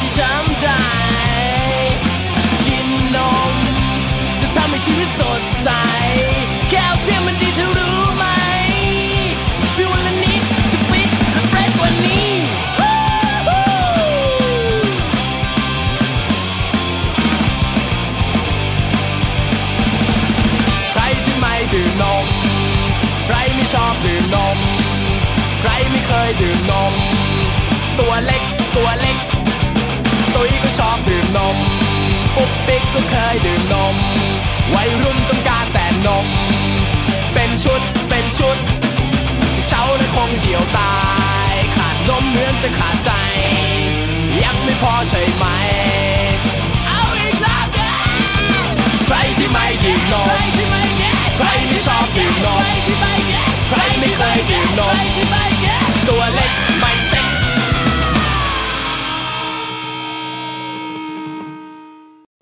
ที่ช้ำใจ กินนม จะทำให้ชีวิตสดใส แคลเซียมมันดีเธอรู้ไหมวิวละนิดจะฟิตและเฟรชกว่านี้ใครที่ไม่ดื่มนม ใครไม่ชอบดื่มนม ใครไม่เคยดื่มนม ตัวเล็กตัวเล็ก นมปุ๊กปิ๊กก็เคยดื่มนม วัยรุ่นต้องการแต่นม เป็นชุดเป็นชุดเช้าและคงเหี่ยวตาย ขาดนมเหมือนจะขาดใจ ยังไม่พอใช่ไหม เอาอีกรอบเดียวใครที่ไม่ดื่มนม ใครไม่ชอบดื่มนม ใครไม่เคยดื่มนม ตัวเล็กไม่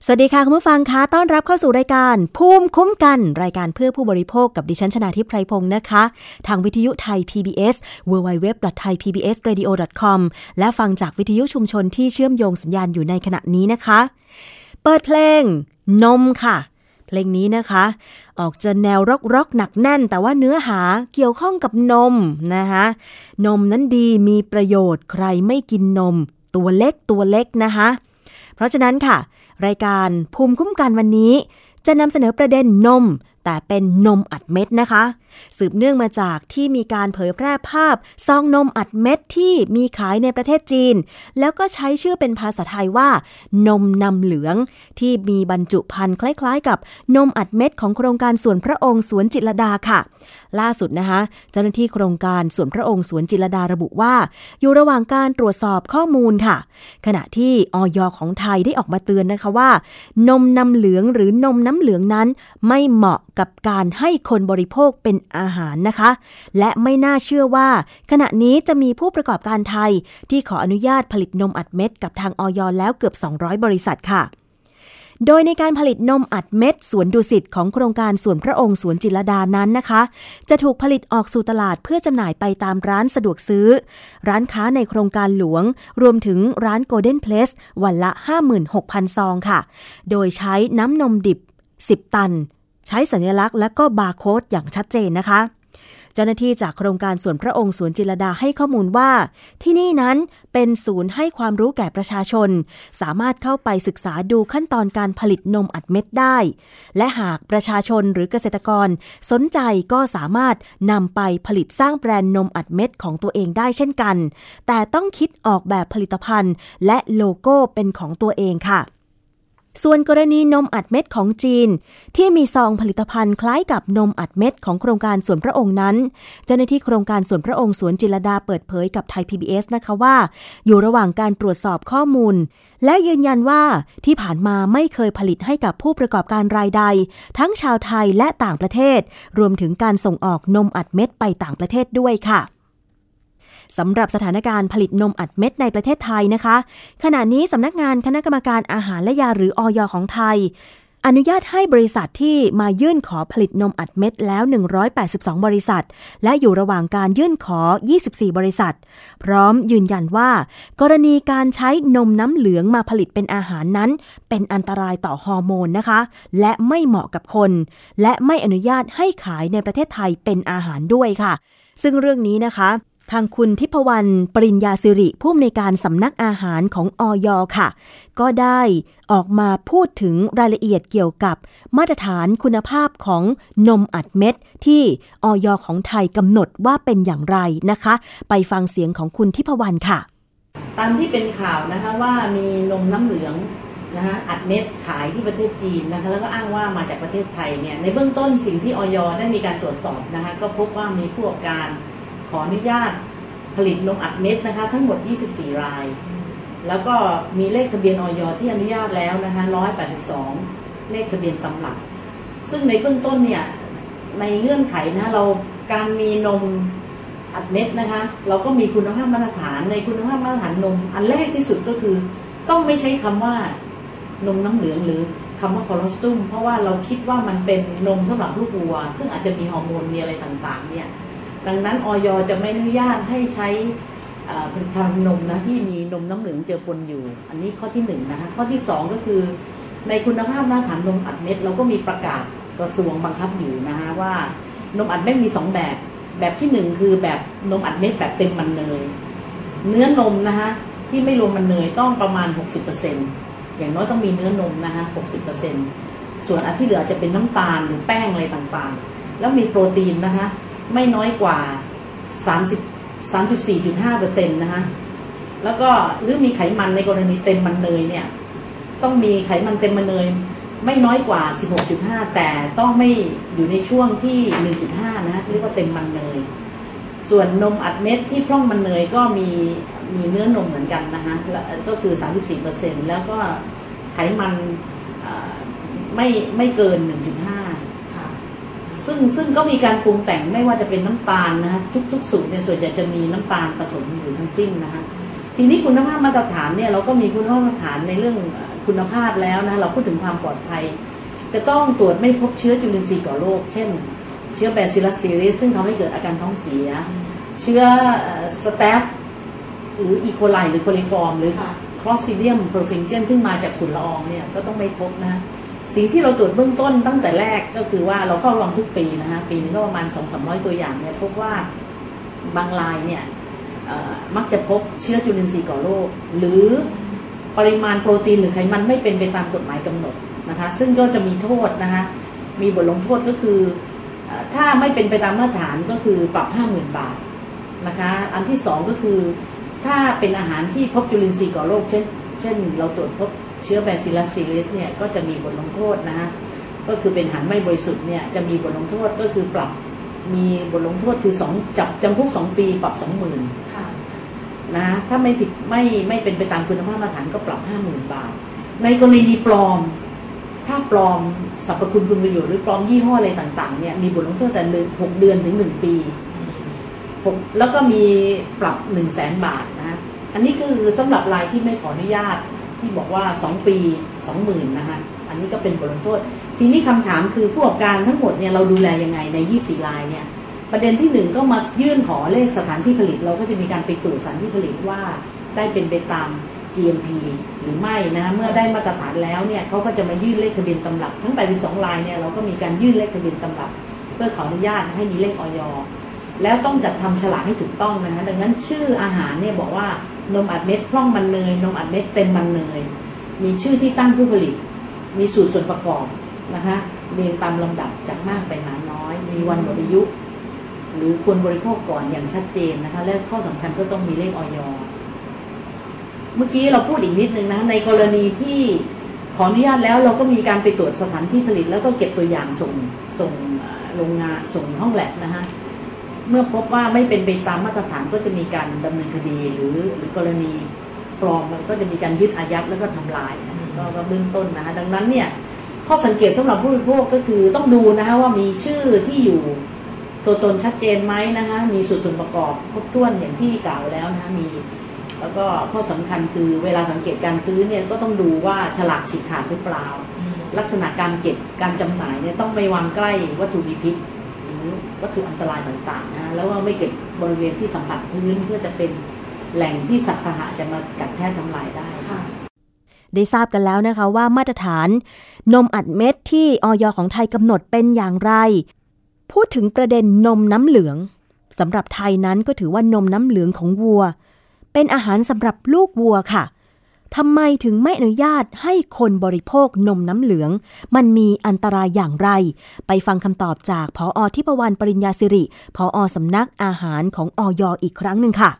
สวัสดีค่ะ คุณผู้ฟังคะต้อนรับเข้าสู่รายการภูมิคุ้มกันรายการเพื่อผู้บริโภคกับดิฉันชนาทิพไพรพงศ์นะคะ ทางวิทยุไทย PBS www.thaipbsradio.com และฟังจากวิทยุชุมชนที่เชื่อมโยงสัญญาณอยู่ในขณะนี้นะคะ เปิดเพลงนมค่ะ เพลงนี้นะคะ ออกจะแนวร็อกร็อกหนักแน่น แต่ว่าเนื้อหาเกี่ยวข้องกับนมนะคะนมนั้นดีมีประโยชน์ใครไม่กินนม ตัวเล็กตัวเล็กนะคะเราะฉะนั้นค่ะ รายการภูมิคุ้มกันวันนี้ จะนำเสนอประเด็นนม แต่เป็นนมอัดเม็ดนะคะ สืบเนื่องมาจากที่มีการเผยแพร่ภาพซองนมอัดเม็ดที่มีขายในประเทศจีน แล้วก็ใช้ชื่อเป็นภาษาไทยว่า นมนำเหลือง ที่มีบรรจุภัณฑ์คล้ายๆ กับนมอัดเม็ดของโครงการสวนพระองค์สวนจิตรดาค่ะ ล่าสุดนะคะ เจ้าหน้าที่โครงการสวนพระองค์สวนจิตรดาระบุว่า อยู่ระหว่างการตรวจสอบข้อมูลค่ะ ขณะที่ออยของไทยได้ออกมาเตือนนะคะว่า นมนำเหลืองหรือนมน้ำเหลืองนั้นไม่เหมาะกับการให้คนบริโภคเป็นอาหารนะคะ และไม่น่าเชื่อว่า ขณะนี้จะมีผู้ประกอบการไทย ที่ขออนุญาตผลิตนมอัดเม็ดกับทางออยแล้วเกือบ 200 บริษัทค่ะโดยในการผลิตนมอัดเม็ดสวนดุสิตของโครงการสวนพระองค์สวนจิรดานั้นนะคะ จะถูกผลิตออกสู่ตลาดเพื่อจำหน่ายไปตามร้านสะดวกซื้อ ร้านค้าในโครงการหลวง รวมถึงร้าน Golden Place วันละ 56,000 ซองค่ะ โดยใช้น้ำนมดิบ 10 ตัน ใช้สัญลักษณ์และก็บาร์โค้ดอย่างชัดเจนนะคะเจ้าหน้าที่จากโครงการสวนพระองค์สวนจิรดาให้ข้อมูลว่า ที่นี่นั้นเป็นศูนย์ให้ความรู้แก่ประชาชน สามารถเข้าไปศึกษาดูขั้นตอนการผลิตนมอัดเม็ดได้ และหากประชาชนหรือเกษตรกร สนใจก็สามารถนำไปผลิตสร้างแบรนด์นมอัดเม็ดของตัวเองได้เช่นกัน แต่ต้องคิดออกแบบผลิตภัณฑ์ และโลโก้เป็นของตัวเองค่ะ ส่วนกรณีนมอัดเม็ดของจีน ที่มีซองผลิตภัณฑ์คล้ายกับนมอัดเม็ดของโครงการส่วนพระองค์นั้น เจ้าหน้าที่โครงการส่วนพระองค์สวนจิรดาเปิดเผยกับไทย PBS นะคะว่า อยู่ระหว่างการตรวจสอบข้อมูล และยืนยันว่าที่ผ่านมาไม่เคยผลิตให้กับผู้ประกอบการรายใด ทั้งชาวไทยและต่างประเทศ รวมถึงการส่งออกนมอัดเม็ดไปต่างประเทศด้วยค่ะ สำหรับสถานการณ์ผลิตนมอัดเม็ดในประเทศไทยนะคะ ขณะนี้สำนักงานคณะกรรมการอาหารและยาหรืออยของไทย อนุญาตให้บริษัทที่มายื่นขอผลิตนมอัดเม็ดแล้ว 182 บริษัท และอยู่ระหว่างการยื่นขอ 24 บริษัท พร้อมยืนยันว่า กรณีการใช้นมน้ำเหลืองมาผลิตเป็นอาหารนั้น เป็นอันตรายต่อฮอร์โมนนะคะ และไม่เหมาะกับคน และไม่อนุญาตให้ขายในประเทศไทยเป็นอาหารด้วยค่ะซึ่งเรื่องนี้นะคะ ทางคุณทิพวรรณปริญญาสิริผู้อำนวยการสำนักอาหารของออยค่ะ ก็ได้ออกมาพูดถึงรายละเอียดเกี่ยวกับมาตรฐานคุณภาพของนมอัดเม็ด ที่ออยของไทยกำหนดว่าเป็นอย่างไรนะคะ ไปฟังเสียงของคุณทิพวรรณค่ะ ตามที่เป็นข่าวนะคะว่ามีนมน้ำเหลืองนะคะอัดเม็ดขายที่ประเทศจีนนะคะแล้วก็อ้างว่ามาจากประเทศไทยเนี่ยในเบื้องต้นสิ่งที่ออยได้มีการตรวจสอบนะคะก็พบว่ามีผู้ประกอบการ ขออนุญาตผลิตนมอัดเม็ดนะคะทั้งหมด 24 ราย แล้วก็มีเลขทะเบียนออยที่อนุญาตแล้วนะคะ182 เลขทะเบียนตำหลักซึ่งในเบื้องต้นเนี่ยในเงื่อนไขนะเราการมีนมอัดเม็ดนะคะ เราก็มีคุณภาพมาตรฐานในคุณภาพมาตรฐานนม อันแรกที่สุดก็คือ ต้องไม่ใช้คำว่านมน้ำเหลืองหรือคำว่าคอเลสเตอรอลเพราะว่าเราคิดว่ามันเป็นนมสำหรับลูกวัว ซึ่งอาจจะมีฮอร์โมนมีอะไรต่างๆเนี่ย ดังนั้นออยจะไม่อนุญาตให้ใช้ผลิตภัณฑ์นมนะที่มีนมน้ำเหลืองเจือปนอยู่ อันนี้ข้อที่หนึ่งนะคะข้อที่สองก็คือ ในคุณภาพมาตรฐานนมอัดเม็ดเราก็มีประกาศกระทรวงบังคับอยู่นะคะว่านมอัดเม็ดมีสองแบบ แบบที่หนึ่งคือแบบนมอัดเม็ดแบบเต็มมันเนยเนื้อนมนะคะที่ไม่รวมมันเนยต้องประมาณ 60%อย่างน้อยต้องมีเนื้อนมนะคะ60%ส่วนอันที่เหลือจะเป็นน้ำตาลหรือแป้งอะไรต่างๆ แล้วมีโปรตีนนะคะ ไม่น้อยกว่า 30 34.5%นะคะแล้วก็หรือมีไขมันในกรณีเต็มมันเนยเนี่ย ต้องมีไขมันเต็มมันเนยไม่น้อยกว่า 16.5 แต่ต้องไม่อยู่ในช่วงที่ 1.5 นะเรียกว่าเต็มมันเนย ส่วนนมอัดเม็ดที่พร่องมันเนยก็มีมีเนื้อนมเหมือนกันนะคะก็คือ 34%แล้วก็ไขมันไม่ไม่เกิน 1.5 ซึ่งซึ่งก็มีการปรุงแต่งไม่ว่าจะเป็นน้ำตาลนะฮะทุก ๆ สูตรเนี่ยส่วนใหญ่จะมีน้ำตาลผสมอยู่ทั้งสิ้นนะคะทีนี้คุณภาพมาตรฐานเนี่ยเราก็มีคุณภาพมาตรฐานในเรื่องคุณภาพแล้วนะเราพูดถึงความปลอดภัย จะต้องตรวจไม่พบเชื้อจุลินทรีย์ก่อโรคเช่น เชื้อแบซิลัสซีรีสซึ่งทำให้เกิดอาการท้องเสีย เชื้อ Staph หรือ E. coli หรือโคลิฟอร์มหรือ Clostridium perfringens ซึ่งมาจากฝุ่นละอองเนี่ยก็ต้องไม่พบนะ สิ่งที่เราตรวจเบื้องต้นตั้งแต่แรกก็คือว่าเราเฝ้าระวังทุกปีนะฮะปีนึงก็ประมาณสองสามร้อยตัวอย่างเนี่ยพบว่าบางรายเนี่ยมักจะพบเชื้อจุลินทรีย์ก่อโรคหรือปริมาณโปรตีนหรือไขมันไม่เป็นไปตามกฎหมายกำหนดนะคะซึ่งก็จะมีโทษนะคะมีบทลงโทษก็คือ ถ้าไม่เป็นไปตามมาตรฐานก็คือปรับห้าหมื่นบาทนะคะอันที่สองก็คือ ถ้าเป็นอาหารที่พบจุลินทรีย์ก่อโรคเช่นเช่น เราตรวจพบ เชื้อแบซิลัสซีริสเนี่ยก็จะมีบทลงโทษนะฮะก็คือเป็นหันไม่บริสุทธิ์เนี่ยจะมีบทลงโทษก็คือปรับมีบทลงโทษคือสองจับจำคุกสองปีปรับสองหมื่นนะถ้าไม่ผิดไม่ไม่เป็นไปตามคุณภาพมาตรฐานก็ปรับห้าหมื่นบาท ในกรณีปลอม ถ้าปลอมสรรพคุณคุณประโยชน์หรือปลอมยี่ห้ออะไรต่างๆเนี่ยมีบทลงโทษแต่หนึ่งหกเดือนถึงหนึ่งปีแล้วก็มีปรับหนึ่งแสนบาทนะอันนี้คือสำหรับรายที่ไม่ขออนุญาต ที่บอกว่า 2 ปี 20,000นะคะอันนี้ก็เป็นบทลงโทษ ทีนี้คำถามคือผู้ประกอบการทั้งหมดเนี่ยเราดูแลยังไงใน 24 รายเนี่ยประเด็นที่ 1 ก็มายื่นขอเลขสถานที่ผลิต เราก็จะมีการไปตรวจสถานที่ผลิตว่าได้เป็นไปตาม GMP หรือไม่นะเมื่อได้มาตรฐานแล้วเนี่ยเขาก็จะมายื่นเลขทะเบียนตำรับ ทั้ง 82รายเนี่ยเราก็มีการยื่นเลขทะเบียนตำรับ เพื่อขออนุญาตให้มีเลขออย แล้วต้องจัดทำฉลากให้ถูกต้องนะคะดังนั้นชื่ออาหารเนี่ยบอกว่านมอัดเม็ดพร่องมันเนยนมอัดเม็ดเต็มมันเนยมีชื่อที่ตั้งผู้ผลิต มีสูตรส่วนประกอบนะคะเรียงตามลำดับจากมากไปหาน้อย มีวันหมดอายุ หรือควรบริโภคก่อนอย่างชัดเจนนะคะและข้อสำคัญก็ต้องมีเลขออยเมื่อกี้เราพูดอีกนิดนึงนะในกรณีที่ขออนุญาตแล้วเราก็มีการไปตรวจสถานที่ผลิต แล้วก็เก็บตัวอย่างส่งส่งโรงงานส่งห้องแลบนะฮะ เมื่อพบว่าไม่เป็นไปตามมาตรฐานก็จะมีการดำเนินคดีหรือหรือกรณีปลอมมันก็จะมีการยึดอายัดแล้วก็ทำลายนะก็ก็เบื้องต้นนะฮะดังนั้นเนี่ยข้อสังเกตสำหรับผู้บริโภคก็คือต้องดูนะคะว่ามีชื่อที่อยู่ตัวตนชัดเจนไหมนะคะมีส่วนส่วนประกอบครบถ้วนอย่างที่กล่าวแล้วนะคะมีแล้วก็ข้อสำคัญคือเวลาสังเกตการซื้อเนี่ยก็ต้องดูว่าฉลากฉีกขาดหรือเปล่า ลักษณะการเก็บการจำหน่ายเนี่ยต้องไม่วางใกล้วัตถุมีพิษหรือ วัตถุอันตรายต่างๆนะแล้วว่าไม่เก็บบริเวณที่สัมผัสพื้นเพื่อจะเป็นแหล่งที่สัตว์พาหะจะมากัดแทะทำลายได้ค่ะได้ทราบกันแล้วนะคะว่ามาตรฐาน นมอัดเม็ดที่ออยของไทยกำหนดเป็นอย่างไร พูดถึงประเด็นนมน้ำเหลืองสำหรับไทยนั้นก็ถือว่านมน้ำเหลืองของวัว เป็นอาหารสำหรับลูกวัวค่ะ ทำไมถึงไม่อนุญาตให้คนบริโภคนมน้ำเหลือง มันมีอันตรายอย่างไร ไปฟังคำตอบจากพออทิพวรรณปริญญาสิริพออสำนักอาหารของออยอีกครั้งหนึ่งค่ะ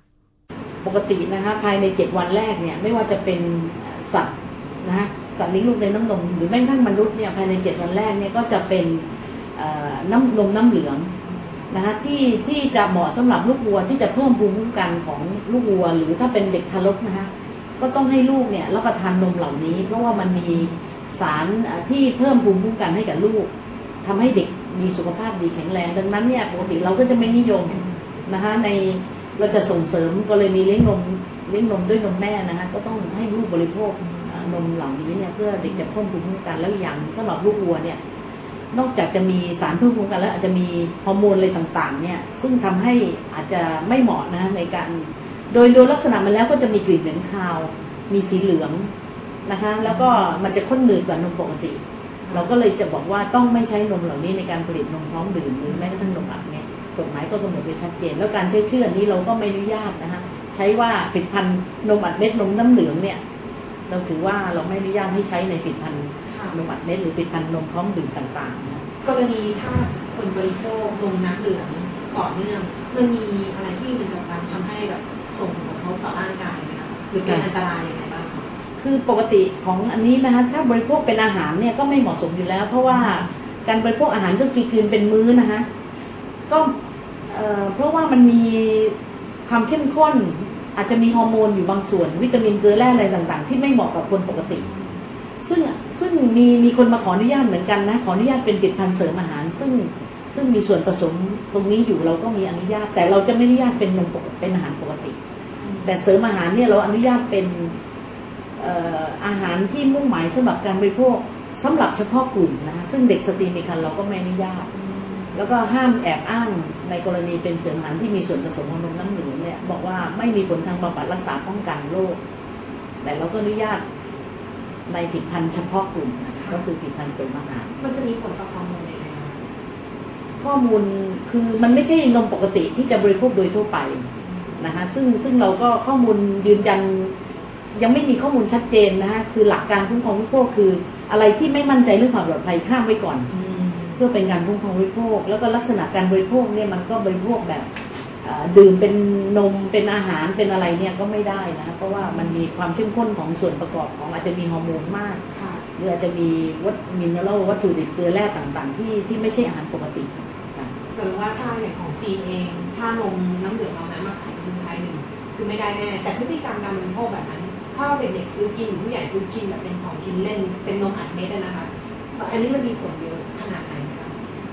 ปกตินะคะภายใน 7 วันแรกเนี่ยไม่ว่าจะเป็นสัตว์นะคะสัตว์เลี้ยงลูกในน้ำนมหรือแม้กระทั่งมนุษย์เนี่ยภายใน 7 วันแรกเนี่ยก็จะเป็นน้ำนมน้ำเหลืองนะคะที่ที่จะเหมาะสำหรับลูกวัวที่จะเพิ่มภูมิคุ้มกันของลูกวัว หรือถ้าเป็นเด็กทารกนะคะ ก็ต้องให้ลูกเนี่ยรับประทานนมเหล่านี้ เพราะว่ามันมีสารที่เพิ่มภูมิคุ้มกันให้กับลูกทำให้เด็กมีสุขภาพดีแข็งแรง ดังนั้นเนี่ยปกติเราก็จะไม่นิยมนะคะในเราจะส่งเสริมกรณีเลี้ยงนมเลี้ยงนมด้วยนมแม่นะคะก็ต้องให้ลูกบริโภคนมเหล่านี้เนี่ยเพื่อเด็กจะเพิ่มภูมิคุ้มกันแล้วอย่างสำหรับลูกวัวเนี่ยนอกจากจะมีสารเพิ่มภูมิคุ้มกันแล้วอาจจะมีฮอร์โมนอะไรต่างๆเนี่ยซึ่งทำให้อาจจะไม่เหมาะนะในการ โดยโดยลักษณะมันแล้วก็จะมีกลิ่นเหม็นคาว มีสีเหลืองนะคะ แล้วก็มันจะข้นหนืดกว่านมปกติ เราก็เลยจะบอกว่าต้องไม่ใช้นมเหล่านี้ในการผลิตนมพร้อมดื่มหรือแม้กระทั่งนมอัดเนี่ยกฎหมายก็กำหนดไว้ชัดเจน แล้วการใช้ชื่ออันนี้เราก็ไม่อนุญาตนะคะใช้ว่าผลิตภัณฑ์นมอัดเม็ดนมน้ำเหลืองเนี่ย เราถือว่าเราไม่อนุญาตให้ใช้ในผลิตภัณฑ์ค่ะนมอัดเม็ดหรือผลิตภัณฑ์นมพร้อมดื่มต่างๆนะกรณีถ้าคนบริโภคนมน้ำเหลืองต่อเนื่องมันมีอะไรที่มันจะทำให้แบบ ส่งผลกระทบต่อร่างกายไหมคะหรือเป็นอันตรายยังไงบ้างคะคือปกติของอันนี้นะคะถ้าบริโภคเป็นอาหารเนี่ยก็ไม่เหมาะสมอยู่แล้ว เพราะว่าการบริโภคอาหารก็คือกินเป็นมื้อนะคะก็เพราะว่ามันมีความเข้มข้นอาจจะมีฮอร์โมนอยู่บางส่วน วิตามินเกลือแร่อะไรต่างๆ ที่ไม่เหมาะกับคนปกติ ซึ่งซึ่งมีมีคนมาขออนุญาตเหมือนกันนะขออนุญาตเป็นผลิตภัณฑ์เสริมอาหาร ซึ่งซึ่งมีส่วนผสมตรงนี้อยู่เราก็มีอนุญาต แต่เราจะไม่อนุญาตเป็นนมปกเป็นอาหารปกติ แต่เสริมอาหารเนี่ยเราอนุญาตเป็นเอ่ออาหารที่มุ่งหมายสำหรับการบริโภคสำหรับเฉพาะกลุ่มนะคะซึ่งเด็กสตรีมีครรภ์เราก็ไม่อนุญาต แล้วก็ห้ามแอบอ้างในกรณีเป็นเสริมอาหารที่มีส่วนผสมของนมน้ำเหลืองเนี่ยบอกว่าไม่มีผลทางบำบัดรักษาป้องกันโรคแต่เราก็อนุญาตในผลิตภัณฑ์เฉพาะกลุ่มนะคะก็คือผลิตภัณฑ์เสริมอาหาร มันจะมีผลต่อฮอร์โมนยังไงคะข้อมูลคือมันไม่ใช่นมปกติที่จะบริโภคโดยทั่วไป นะคะซึ่งซึ่งเราก็ข้อมูลยืนยันยังไม่มีข้อมูลชัดเจนนะคะคือหลักการคุ้มครองผู้บริโภคคือ อะไรที่ไม่มั่นใจเรื่องความปลอดภัยข้ามไว้ก่อน เพื่อเป็นการคุ้มครองผู้บริโภค แล้วก็ลักษณะการบริโภคเนี่ยมันก็บริโภคแบบเอ่อดื่มเป็นนมเป็นอาหารเป็นอะไรเนี่ยก็ไม่ได้นะคะเพราะว่ามันมีความเข้มข้นของส่วนประกอบของอาจจะมีฮอร์โมนมากค่ะหรืออาจจะมีวัตมินเนอรัลวัตถุดิบเกลือแร่ต่างๆ ที่ที่ไม่ใช่อาหารปกติค่ะหรือว่าถ้าอย่างของจีนเอง ถ้านมน้ำเหลืองเรานั้นมาขาย คือไม่ได้แน่แต่พฤติกรรมการบริโภคแบบนั้น ถ้าเราเด็กๆซื้อกินหรือผู้ใหญ่ซื้อกินแบบเป็นของกินเล่น เป็นนมอัดเม็ดอะนะคะอันนี้มันมีผลเยอะขนาดไหนคะ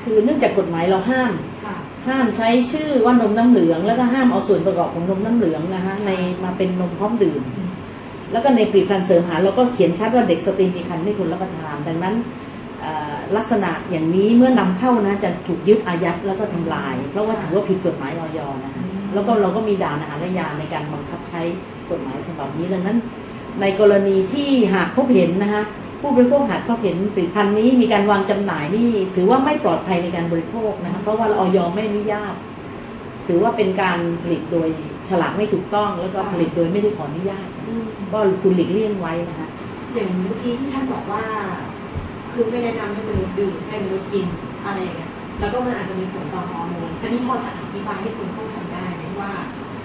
คือเนื่องจากกฎหมายเราห้ามค่ะห้ามใช้ชื่อว่านมน้ำเหลือง แล้วก็ห้ามเอาส่วนประกอบของนมน้ำเหลืองนะคะในมาเป็นนมพร้อมดื่มอืมแล้วก็ในผลิตภัณฑ์เสริมอาหารเราก็เขียนชัดว่าเด็กสตรีมีครรภ์ไม่ควรรับประทาน ดังนั้นเอ่อลักษณะอย่างนี้เมื่อนำเข้านะจะถูกยึดอายัดแล้วก็ทำลาย เพราะว่าถือว่าผิดกฎหมายออยนะคะ แล้วก็เราก็มีด่านอาหารและยาในการบังคับใช้กฎหมายฉบับนี้ดังนั้น ในกรณีที่หากพบเห็นนะคะผู้บริโภคหากพบเห็นผลิตภัณฑ์นี้มีการวางจำหน่ายนี่ถือว่าไม่ปลอดภัยในการบริโภคนะคะเพราะว่าออยไม่อนุญาต ถือว่าเป็นการผลิตโดยฉลากไม่ถูกต้อง แล้วก็ผลิตโดยไม่ได้ขออนุญาต ก็คุณหลีกเลี่ยงไว้นะคะอย่างเมื่อกี้ที่ท่านบอกว่า คือไม่แนะนำให้มนุษย์ดื่มให้มนุษย์กินอะไรอย่างเงี้ยแล้วก็มันอาจจะมีผลต่อฮอร์โมนอันนี้พอจะอธิบายให้คนเข้าใจได้ ว่า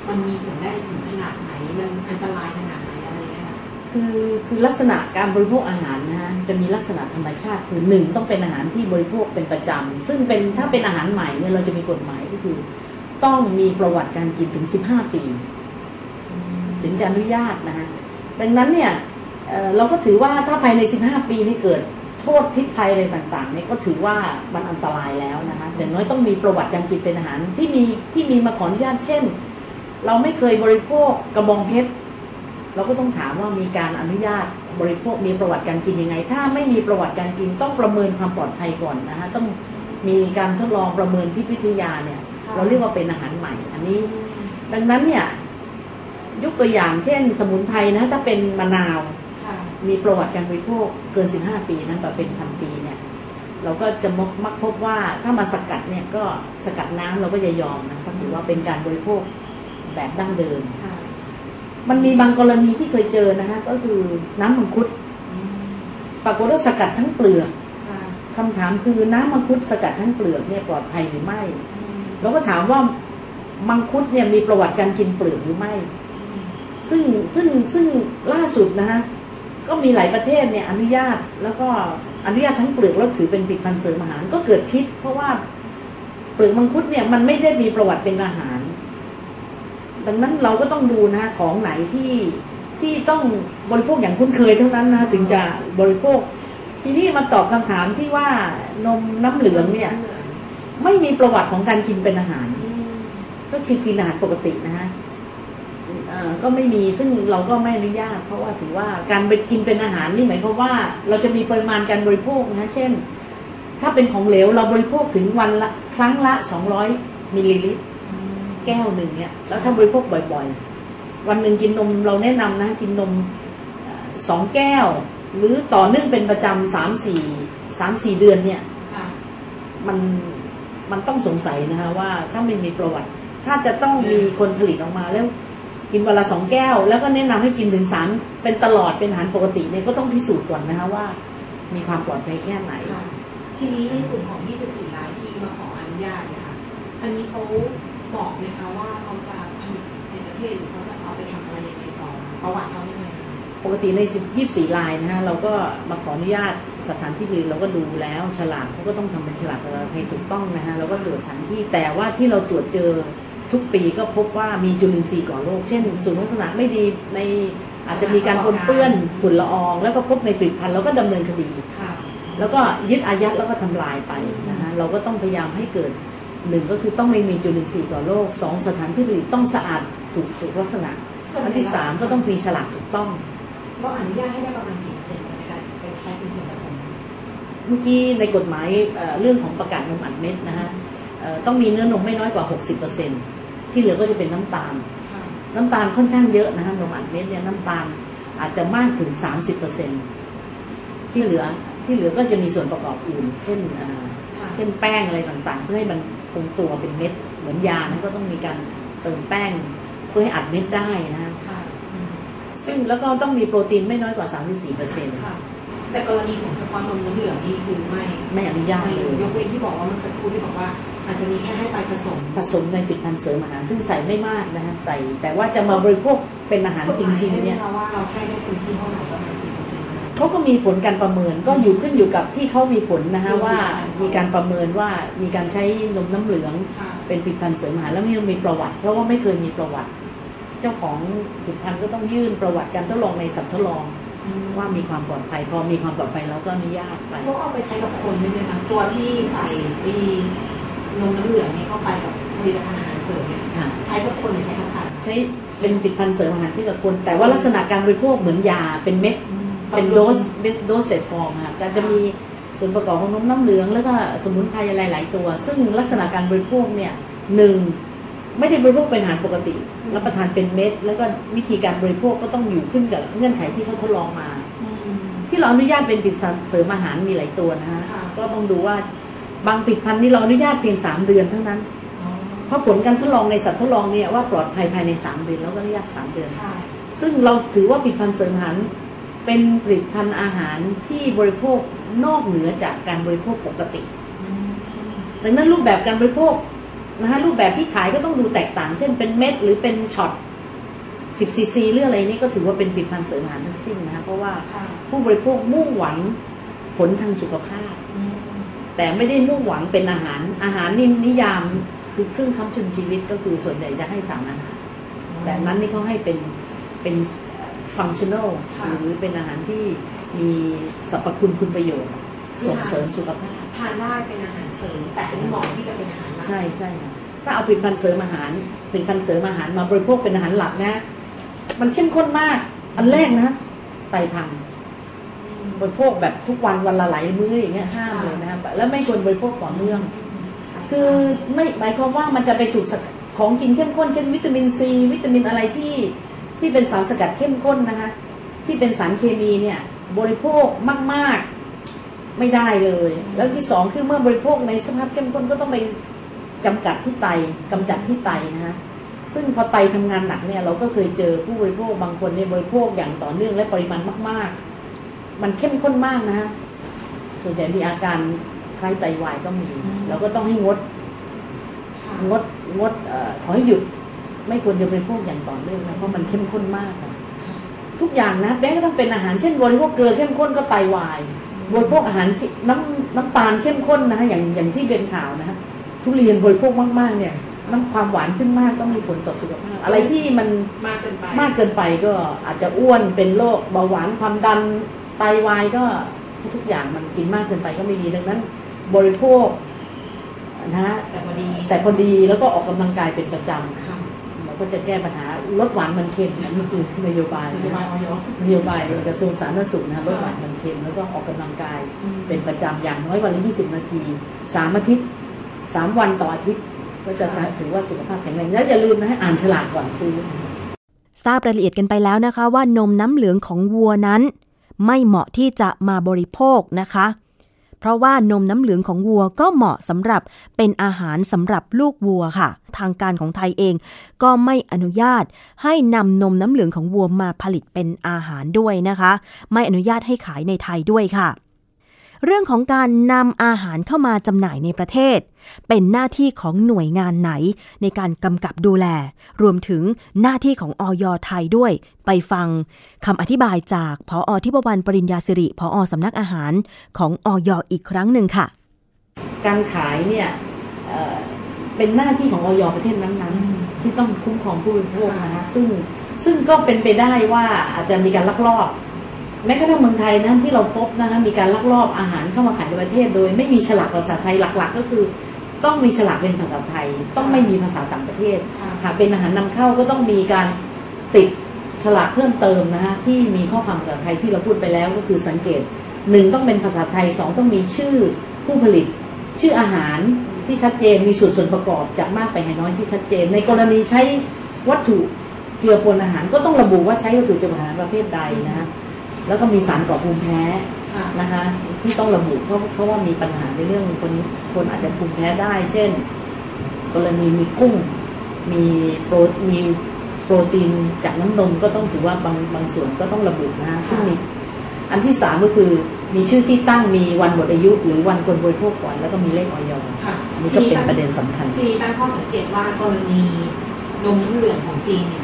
มันมีผลได้ถึงขนาดไหนมันอันตรายขนาดไหนอะไรเงี้ยคือคือลักษณะการบริโภคอาหารนะฮะจะมีลักษณะธรรมชาติคือหนึ่งต้องเป็นอาหารที่บริโภคเป็นประจำซึ่งเป็นถ้าเป็นอาหารใหม่เนี่ยเราจะมีกฎหมายก็คือ ต้องมีประวัติการกินถึง 15 ปี ถึงจะอนุญาตนะฮะดังนั้นเนี่ยเอ่อเราก็ถือว่าถ้าภายใน 15 ปีนี่เกิด โทษพิษภัยอะไรต่างๆเนี่ยก็ถือว่ามันอันตรายแล้วนะคะอย่างน้อยต้องมีประวัติการกินเป็นอาหารที่มีที่มีมาขออนุญาตเช่น เราไม่เคยบริโภคกระบองเพชรเราก็ต้องถามว่ามีการอนุญาตบริโภคมีประวัติการกินยังไง ถ้าไม่มีประวัติการกินต้องประเมินความปลอดภัยก่อนนะคะต้องมีการทดลองประเมินพิษวิทยาเนี่ย เราเรียกว่าเป็นอาหารใหม่ อันนี้ ดังนั้นเนี่ยยกตัวอย่างเช่น สมุนไพรนะถ้าเป็นมะนาวค่ะ มีประวัติการบริโภคเกิน 15 ปีนั้นแบบเป็นพันปีเนี่ยเราก็จะมักมักพบว่าถ้ามาสกัดเนี่ยก็สกัดน้ำเราก็จะยอมนะเพราะถือว่าเป็นการบริโภคแบบดั้งเดิมค่ะมันมีบางกรณีที่เคยเจอนะคะก็คือน้ำมังคุดอืมปรากฏว่าสกัดทั้งเปลือกค่ะคำถามคือน้ำมังคุดสกัดทั้งเปลือกเนี่ยปลอดภัยหรือไม่อืมเราก็ถามว่ามังคุดเนี่ยมีประวัติการกินเปลือกหรือไม่ ซึ่งซึ่งซึ่งล่าสุดนะฮะ ก็มีหลายประเทศเนี่ยอนุญาตแล้วก็อนุญาตทั้งเปลือกแล้วถือเป็นผลิตภัณฑ์เสริมอาหารก็เกิดพิษ เพราะว่าเปลือกมังคุดเนี่ยมันไม่ได้มีประวัติเป็นอาหาร ดังนั้นเราก็ต้องดูนะของไหนที่ที่ต้องบริโภคอย่างคุ้นเคยเท่านั้นนะถึงจะบริโภค ทีนี้มาตอบคำถามที่ว่านมน้ำเหลืองเนี่ย ไม่มีประวัติของการกินเป็นอาหาร ก็คือกินอาหารปกตินะฮะ ก็ไม่มีซึ่งเราก็ไม่อนุญาต เพราะว่าถือว่าการไปกินเป็นอาหารนี่หมายความว่า เราจะมีปริมาณการบริโภคนะฮะเช่น ถ้าเป็นของเหลวเราบริโภคถึงวันละครั้งละ 200มิลลิลิตรแก้วหนึ่งเนี่ยแล้วถ้าบริโภคบ่อยๆ วันหนึ่งกินนมเราแนะนำนะกินนมเอ่อสองแก้ว หรือต่อเนื่องเป็นประจำสามสี่สามสี่เดือนเนี่ยค่ะมันมันต้องสงสัยนะคะว่าถ้าไม่มีประวัติ ถ้าจะต้องมีคนผลิตออกมาแล้ว กินวันละสองแก้ว แล้วก็แนะนำให้กินถึงสามเป็นตลอดเป็นอาหารปกติเนี่ยก็ต้องพิสูจน์ก่อนนะคะว่า มีความปลอดภัยแค่ไหนค่ะทีนี้ในกลุ่มของ 24รายที่มาขออนุญาตเนี่ยค่ะอันนี้เขาบอกไหมคะว่าเขาจะผลิตในประเทศหรือเขาจะเอาไปทำอะไรยังไงต่อประวัติเขายังไงคะปกติใน10 24 ลายนะฮะเราก็มาขออนุญาตสถานที่ผลิตเราก็ดูแล้วฉลากเขาก็ต้องทำเป็นฉลากภาษาไทยถูกต้องนะฮะเราก็ตรวจสถานที่แต่ว่าที่เราตรวจเจอ ทุกปีก็พบว่ามีจุลินทรีย์ก่อโรค เช่นสูตรลักษณะไม่ดีในอาจจะมีการปนเปื้อนฝุ่นละออง แล้วก็พบในผลิตภัณฑ์เราก็ดำเนินคดีค่ะแล้วก็ยึดอายัดแล้วก็ทำลายไปนะฮะเราก็ต้องพยายามให้เกิดหนึ่งก็คือต้องไม่มีจุลินทรีย์ต่อโรคสองสถานที่ผลิตต้องสะอาดถูกสุขลักษณะอันที่สามก็ต้องมีฉลากถูกต้องว่าอนุญาตให้ได้ประมาณกี่เปอร์เซ็นต์ในการไปใช้เป็นส่วนผสมเมื่อกี้ในกฎหมายเอ่อเรื่องของประกาศนมอัดเม็ดนะฮะเอ่อต้องมีเนื้อนมไม่น้อยกว่า 60% ที่เหลือก็จะเป็นน้ำตาลค่ะน้ำตาลค่อนข้างเยอะนะฮะนมอัดเม็ดเนี่ยน้ำตาลอาจจะมากถึง 30%ที่เหลือที่เหลือก็จะมีส่วนประกอบอื่น เช่นเอ่อค่ะเช่นแป้งอะไรต่างๆ เพื่อให้มันคงตัวเป็นเม็ดเหมือนยานะก็ต้องมีการเติมแป้งเพื่อให้อัดเม็ดได้นะฮะค่ะอืมซึ่งแล้วก็ต้องมีโปรตีนไม่น้อยกว่า 34%ค่ะแต่กรณีของเฉพาะนมน้ำเหลืองนี่คือไม่ไม่อนุญาตไม่เลยยกเว้นที่บอกว่าเมันสักครู่ที่บอกว่า อาจจะมีแค่ให้ไปผสม ผสมในผลิตภัณฑ์เสริมอาหารซึ่งใส่ไม่มากนะฮะใส่ แต่ว่าจะมาบริโภคเป็นอาหารจริง ๆ เนี่ยกฎหมายให้ไหมคะว่าเราให้ได้คนที่เท่าไหร่ประมาณกี่เปอร์เซ็นต์นะคะเขาก็มีผลการประเมินก็อยู่ขึ้นอยู่กับที่เขามีผลนะฮะว่ามีการประเมินว่ามีการใช้นมน้ำเหลืองค่ะเป็นผลิตภัณฑ์เสริมอาหารแล้วมันมีประวัติ เพราะว่าไม่เคยมีประวัติ เจ้าของผลิตภัณฑ์ก็ต้องยื่นประวัติการทดลองในสัตว์ทดลองว่ามีความปลอดภัยพอมีความปลอดภัยเราก็อนุญาตไปเขาเอาไปใช้กับคนได้ไหมคะตัวที่ใส่ดี นมน้ำเหลืองนี่เข้าไปกับผลิตภัณฑ์อาหารเสริมเนี่ยค่ะ ใช้กับคนหรือใช้กับสัตว์ใช้เป็นผลิตภัณฑ์เสริมอาหารที่กับคน แต่ว่าลักษณะการบริโภคเหมือนยาเป็นเม็ด เป็นโดสโดสเซตฟอร์มค่ะก็จะมีส่วนประกอบของนมน้ำเหลือง แล้วก็สมุนไพรอะไรหลายตัว ซึ่งลักษณะการบริโภคเนี่ยหนึ่งไม่ได้บริโภคเป็นอาหารปกติ รับประทานเป็นเม็ด แล้วก็วิธีการบริโภคก็ต้องอยู่ขึ้นกับเงื่อนไขที่เขาทดลองมา ที่เราอนุญาตเป็นผลิตภัณฑ์เสริมอาหารมีหลายตัวนะฮะค่ะก็ต้องดูว่า บางผลิตภัณฑ์นี่เราอนุญาตเพียงสามเดือนเท่านั้น เพราะผลการทดลองในสัตว์ทดลองเนี่ยว่าปลอดภัยภายในสามเดือนแล้วก็อนุญาตสามเดือนค่ะซึ่งเราถือว่าผลิตภัณฑ์เสริมอาหารเป็นผลิตภัณฑ์อาหารที่บริโภคนอกเหนือจากการบริโภคปกติ ดังนั้นรูปแบบการบริโภคนะคะรูปแบบที่ขายก็ต้องดูแตกต่าง เช่นเป็นเม็ดหรือเป็นช็อต10ซีซีหรืออะไรนี่ก็ถือว่าเป็นผลิตภัณฑ์เสริมอาหารทั้งสิ้นนะคะเพราะว่าค่ะผู้บริโภคมุ่งหวังผลทางสุขภาพ แต่ไม่ได้มุ่งหวังเป็นอาหาร อาหารนี่นิยามคือเครื่องค้ำจุนชีวิตก็คือส่วนใหญ่จะให้สารอาหาร แต่อันนั้นนี่เขาให้เป็นเป็นฟังชั่นอลค่ะหรือเป็นอาหารที่มีสรรพคุณคุณประโยชน์ ส่งเสริมสุขภาพทานได้เป็นอาหารเสริมแต่อันนี้เหมาะที่จะเป็นอาหารหลักใช่ใช่ค่ะถ้าเอาผลิตภัณฑ์เสริมอาหารผลิตภัณฑ์เสริมอาหารมาบริโภคเป็นอาหารหลักนะ มันเข้มข้นมาก อันแรกนะไตพัง บริโภคแบบทุกวันวันละหลายมื้ออย่างเงี้ยห้ามเลยนะครับแล้วไม่ควรบริโภคต่อเนื่อง คือไม่หมายความว่ามันจะไปถูกสกัดของกินเข้มข้นเช่นวิตามินซีวิตามินอะไรที่ที่เป็นสารสกัดเข้มข้นนะคะ ที่เป็นสารเคมีเนี่ย บริโภคมาก ๆ ไม่ได้เลย แล้วที่สองคือเมื่อบริโภคในสภาพเข้มข้นก็ต้องไปจำกัดที่ไตกำจัดที่ไตนะคะซึ่งพอไตทำงานหนักเนี่ยเราก็เคยเจอผู้บริโภคบางคนเนี่ยบริโภคอย่างต่อเนื่องและปริมาณมาก ๆ มันเข้มข้นมากนะคะส่วนใหญ่มีอาการคล้ายไตวายก็มี เราก็ต้องให้งด งดงดเออขอให้หยุด ไม่ควรจะบริโภคอย่างต่อเนื่องนะเพราะมันเข้มข้นมากค่ะทุกอย่างนะแม้กระทั่งเป็นอาหารเช่นบริโภคเกลือเข้มข้นก็ไตวายบริโภคอาหารที่น้ำน้ำตาลเข้มข้นนะคะอย่างอย่างที่เป็นข่าวนะคะทุเรียนบริโภคมากๆ เนี่ยน้ำความหวานขึ้นมากก็มีผลต่อสุขภาพ อะไรที่มันมากเกินไปมากเกินไปก็อาจจะอ้วนเป็นโรคเบาหวานความดัน ไตวายก็ทุกอย่างมันกินมากเกินไปก็ไม่ดีดังนั้น บริโภคนะฮะแต่พอดีแต่พอดีแล้วก็ออกกำลังกายเป็นประจค่ะำเราก็จะแก้ปัญหาลดหวานมันเค็มอันนี้คือนโยบายนโยบายออยนโยบายกระทรวงสาธารณสุขนะลดหวานมันเค็มแล้วก็ออกกำลังกายเป็นประจำอย่างน้อยวันละ20 นาทีสามอาทิตย์สามวันต่ออาทิตย์ก็จะถือว่าสุขภาพแข็งแรงแล้วอย่าลืมนะให้อ่านฉลากก่อนซื้อทราบรายละเอียดกันไปแล้วนะคะว่านมน้ำเหลืองของวัวนั้น ไม่เหมาะที่จะมาบริโภคนะคะ เพราะว่านมน้ำเหลืองของวัวก็เหมาะสำหรับเป็นอาหารสำหรับลูกวัวค่ะ ทางการของไทยเอง ก็ไม่อนุญาตให้นำนมน้ำเหลืองของวัวมาผลิตเป็นอาหารด้วยนะคะ ไม่อนุญาตให้ขายในไทยด้วยค่ะ เรื่องของการนำอาหารเข้ามาจำหน่ายในประเทศ เป็นหน้าที่ของหน่วยงานไหนในการกำกับดูแล รวมถึงหน้าที่ของออยไทยด้วย ไปฟังคำอธิบายจากพออทิพวรรณปริญญาสิริพออสำนักอาหารของออยอีกครั้งหนึ่งค่ะ การขายเนี่ยเป็นหน้าที่ของออยประเทศนั้นๆ ที่ต้องคุ้มครองผู้บริโภคนะคะซึ่งซึ่งก็เป็นไปได้ว่าอาจจะมีการลักลอบ แม้กระทั่งเมืองไทยนะที่เราพบนะคะมีการลักลอบอาหารเข้ามาขายในประเทศ โดยไม่มีฉลากภาษาไทยหลัก ๆ ก็คือ ต้องมีฉลากเป็นภาษาไทย ต้องไม่มีภาษาต่างประเทศค่ะหากเป็นอาหารนำเข้าก็ต้องมีการติดฉลากเพิ่มเติมนะคะที่มีข้อความภาษาไทยที่เราพูดไปแล้วก็คือสังเกตหนึ่งต้องเป็นภาษาไทยสองต้องมีชื่อผู้ผลิต ชื่ออาหารที่ชัดเจนมีส่วนส่วนประกอบจากมากไปให้น้อยที่ชัดเจน ในกรณีใช้วัตถุเจือปนอาหารก็ต้องระบุว่าใช้วัตถุเจือปนอาหารประเภทใดนะฮะ แล้วก็มีสารก่อภูมิแพ้ค่ะนะคะที่ต้องระบุเพราะเพราะว่ามีปัญหาในเรื่องคนคนอาจจะภูมิแพ้ได้ เช่น กรณีมีกุ้ง มีโปรมีโปรตีนจากน้ำนมก็ต้องถือว่าบางบางส่วนก็ต้องระบุนะฮะซึ่งมีอันที่สามก็คือมีชื่อที่ตั้งมีวันหมดอายุ หรือวันควรบริโภคก่อนแล้วก็มีเลขออยค่ะอันนี้ก็เป็นประเด็นสำคัญ ทีนี้ตั้งข้อสังเกตว่ากรณีนมน้ำเหลืองของจีนเนี่ย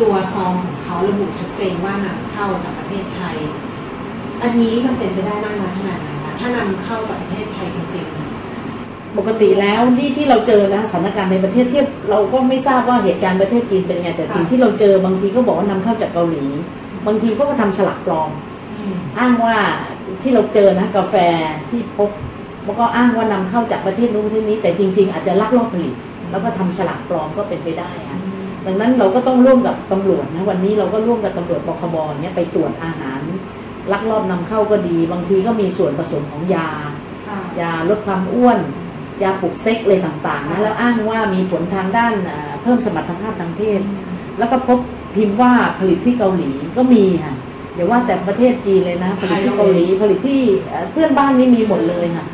ตัวซองของเขาระบุชัดเจนว่านำเข้าจากประเทศไทย อันนี้มันเป็นไปได้มากน้อยขนาดไหนคะถ้านำเข้าจากประเทศไทยจริงๆ ปกติแล้วที่ที่เราเจอนะสถานการณ์ในประเทศเทียบเราก็ไม่ทราบว่าเหตุการณ์ประเทศจีนเป็นยังไงแต่ค่ะสิ่งที่เราเจอบางทีเขาบอกว่านำเข้าจากเกาหลี บางทีเขาก็ทำฉลากปลอมอืมอ้างว่าที่เราเจอนะกาแฟที่พบแล้วก็อ้างว่านำเข้าจากประเทศนู้นประเทศนี้ แต่จริง ๆ อาจจะลักลอบผลิตแล้วก็ทำฉลากปลอมก็เป็นไปได้อะ ดังนั้นเราก็ต้องร่วมกับตำรวจนะวันนี้เราก็ร่วมกับตำรวจปคบเนี่ยไปตรวจอาหารลักลอบนำเข้าก็ดี บางทีก็มีส่วนผสมของยาค่ะยาลดความอ้วน ยาปลุกเซ็กอะไรต่างๆนะแล้วอ้างว่ามีผลทางด้านเอ่อเพิ่มสมรรถภาพทางเพศแล้วก็พบพิมพ์ว่าผลิตที่เกาหลีก็มีค่ะอย่าว่าแต่ประเทศจีนเลยนะผลิตที่เกาหลีผลิตที่เอ่อเพื่อนบ้านนี่มีหมดเลยค่ะ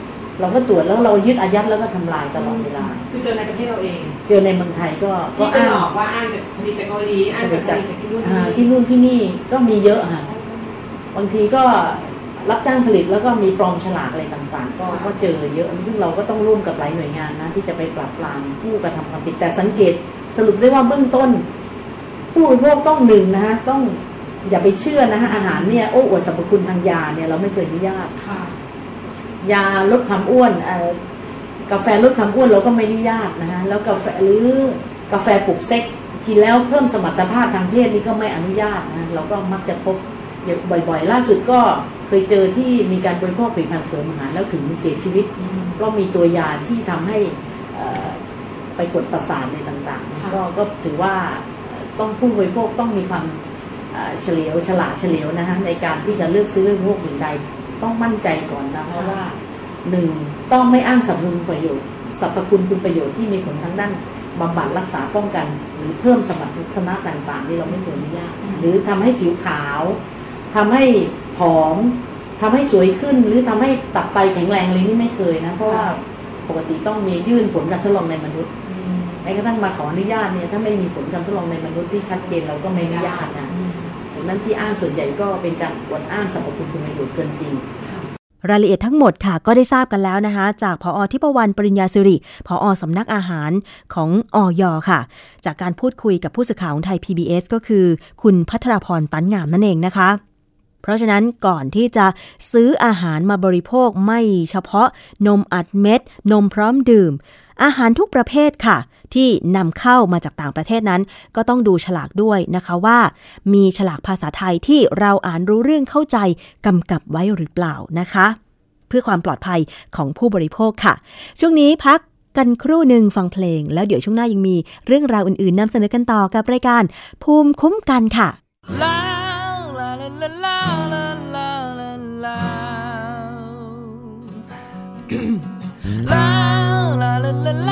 เราก็ตรวจแล้วเรายึดอายัดแล้วก็ทำลายตลอดเวลา คือเจอในประเทศเราเอง เจอในเมืองไทยก็ก็ที่ไปอ้างหลอกว่าอ้างจากผลิตจากเกาหลีอ้างผลิจากตผจากลิตจากที่นู่นอ่าที่ที่นี่นู่นที่นี่ก็มีเยอะค่ะบางทีก็รับจ้างผลิตแล้วก็มีปลอมฉลากอะไรต่างๆ ก็ก็เจอเยอะ ซึ่งเราก็ต้องร่วมกับหลายหน่วยงานนะที่จะไปปราบปรามผู้กระทำความผิดแต่สังเกตสรุปได้ว่าเบื้องต้น ผู้บริโภคต้องหนึ่งนะฮะต้องอย่าไปเชื่อนะฮะอาหารเนี่ยโอ้อวดสรรพคุณทางยาเนี่ยเราไม่เคยอนุญาตค่ะ ยาลดความอ้วนเอ่อกาแฟลดความอ้วนเราก็ไม่อนุญาตนะฮะแล้วกาแฟหรือกาแฟปลุกเซ็กกินแล้วเพิ่มสมรรถภาพทางเพศนี่ก็ไม่อนุญาตนะเราก็มักจะพบบ่อยๆ ล่าสุดก็เคยเจอที่มีการบริโภคผลิตภัณฑ์เสริมอาหารแล้วถึงเสียชีวิตเพราะมีตัวยาที่ทำให้เอ่อไปกดประสาทในต่างๆ ก็ก็ถือว่าต้องผู้บริโภคต้องมีความเอ่อเฉลียวฉลาดเฉลียวนะฮะในการที่จะเลือกซื้อเรื่องพวกอื่นใด ต้องมั่นใจก่อนนะเพราะว่าหนึ่งต้องไม่อ้างสรรพคุณประโยชน์สรรพคุณคุณประโยชน์ที่มีผลทางด้านบำบัดรักษาป้องกัน หรือเพิ่มสมรรถนะต่างๆที่เราไม่ควรอนุญาตหรือทำให้ผิวขาวทำให้ผอมทำให้สวยขึ้น หรือทำให้ตับไตแข็งแรงอะไรนี่ไม่เคยนะเพราะว่าปกติต้องมียื่นผลการทดลองในมนุษย์แม้กระทั่งมาขออนุญาตเนี่ยถ้าไม่มีผลการทดลองในมนุษย์ที่ชัดเจนเราก็ไม่อนุญาตนะดัง นั้นที่อ้างส่วนใหญ่ก็เป็นการอวดอ้างสรรพคุณคุณประโยชน์เกินจริงรายละเอียดทั้งหมดค่ะก็ได้ทราบกันแล้วนะคะ จากพอทิพวรรณปริญญาสิริพอสำนักอาหารของออยค่ะ จากการพูดคุยกับผู้สื่อข่าวของไทย PBS ก็คือ คุณพัทรพรตันงามนั่นเองนะคะ เพราะฉะนั้นก่อนที่จะซื้ออาหารมาบริโภคไม่เฉพาะนมอัดเม็ด นมพร้อมดื่ม อาหารทุกประเภทค่ะ ที่นำเข้ามาจากต่างประเทศนั้น ก็ต้องดูฉลากด้วยนะคะว่า มีฉลากภาษาไทยที่เราอ่านรู้เรื่องเข้าใจกำกับไว้หรือเปล่านะคะ เพื่อความปลอดภัยของผู้บริโภคค่ะ ช่วงนี้พักกันครู่หนึ่งฟังเพลง แล้วเดี๋ยวช่วงหน้ายังมีเรื่องราวอื่นๆนำเสนอกันต่อกับรายการ ภูมิคุ้มกันค่ะ La la la la la la la la la La la la la la la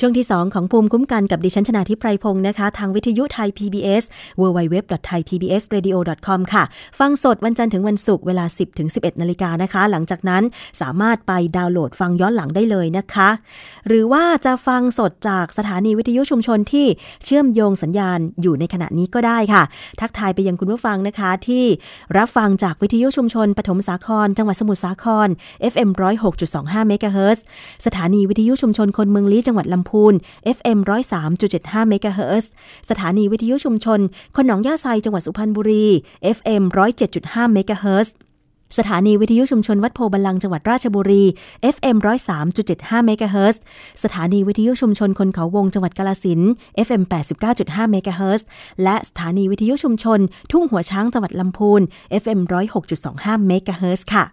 ช่วงที่ 2 ของภูมิคุ้มกันกับดิฉันชนาทิพไพรพงศ์นะคะ ทางวิทยุไทย PBS www.thaipbsradio.com ค่ะ ฟังสดวันจันทร์ถึงวันศุกร์เวลา 10 ถึง 11 นาฬิกานะคะ หลังจากนั้นสามารถไปดาวน์โหลดฟังย้อนหลังได้เลยนะคะ หรือว่าจะฟังสดจากสถานีวิทยุชุมชนที่เชื่อมโยงสัญญาณอยู่ในขณะนี้ก็ได้ค่ะ ทักทายไปยังคุณผู้ฟังนะคะที่รับฟังจากวิทยุชุมชนปฐมสาคร จังหวัดสมุทรสาคร FM 106.25เมกะเฮิรตซ์สถานีวิทยุชุมชนคนเมืองลี้จังหวัดลำพูน FM 103.75เมกะเฮิรตซ์สถานีวิทยุชุมชน คนหนองย่าไซจังหวัดสุพรรณบุรี FM 107.5เมกะเฮิรตซ์สถานีวิทยุชุมชนวัดโพธิบัลลังก์จังหวัดราชบุรี FM 103.75เมกะเฮิรตซ์สถานีวิทยุชุมชนคนเขาวงจังหวัดกาลสิน FM 89.5เมกะเฮิรตซ์และสถานีวิทยุชุมชน ทุ่งหัวช้างจังหวัดลำพูน FM 106.25เมกะเฮิรตซ์ค่ะ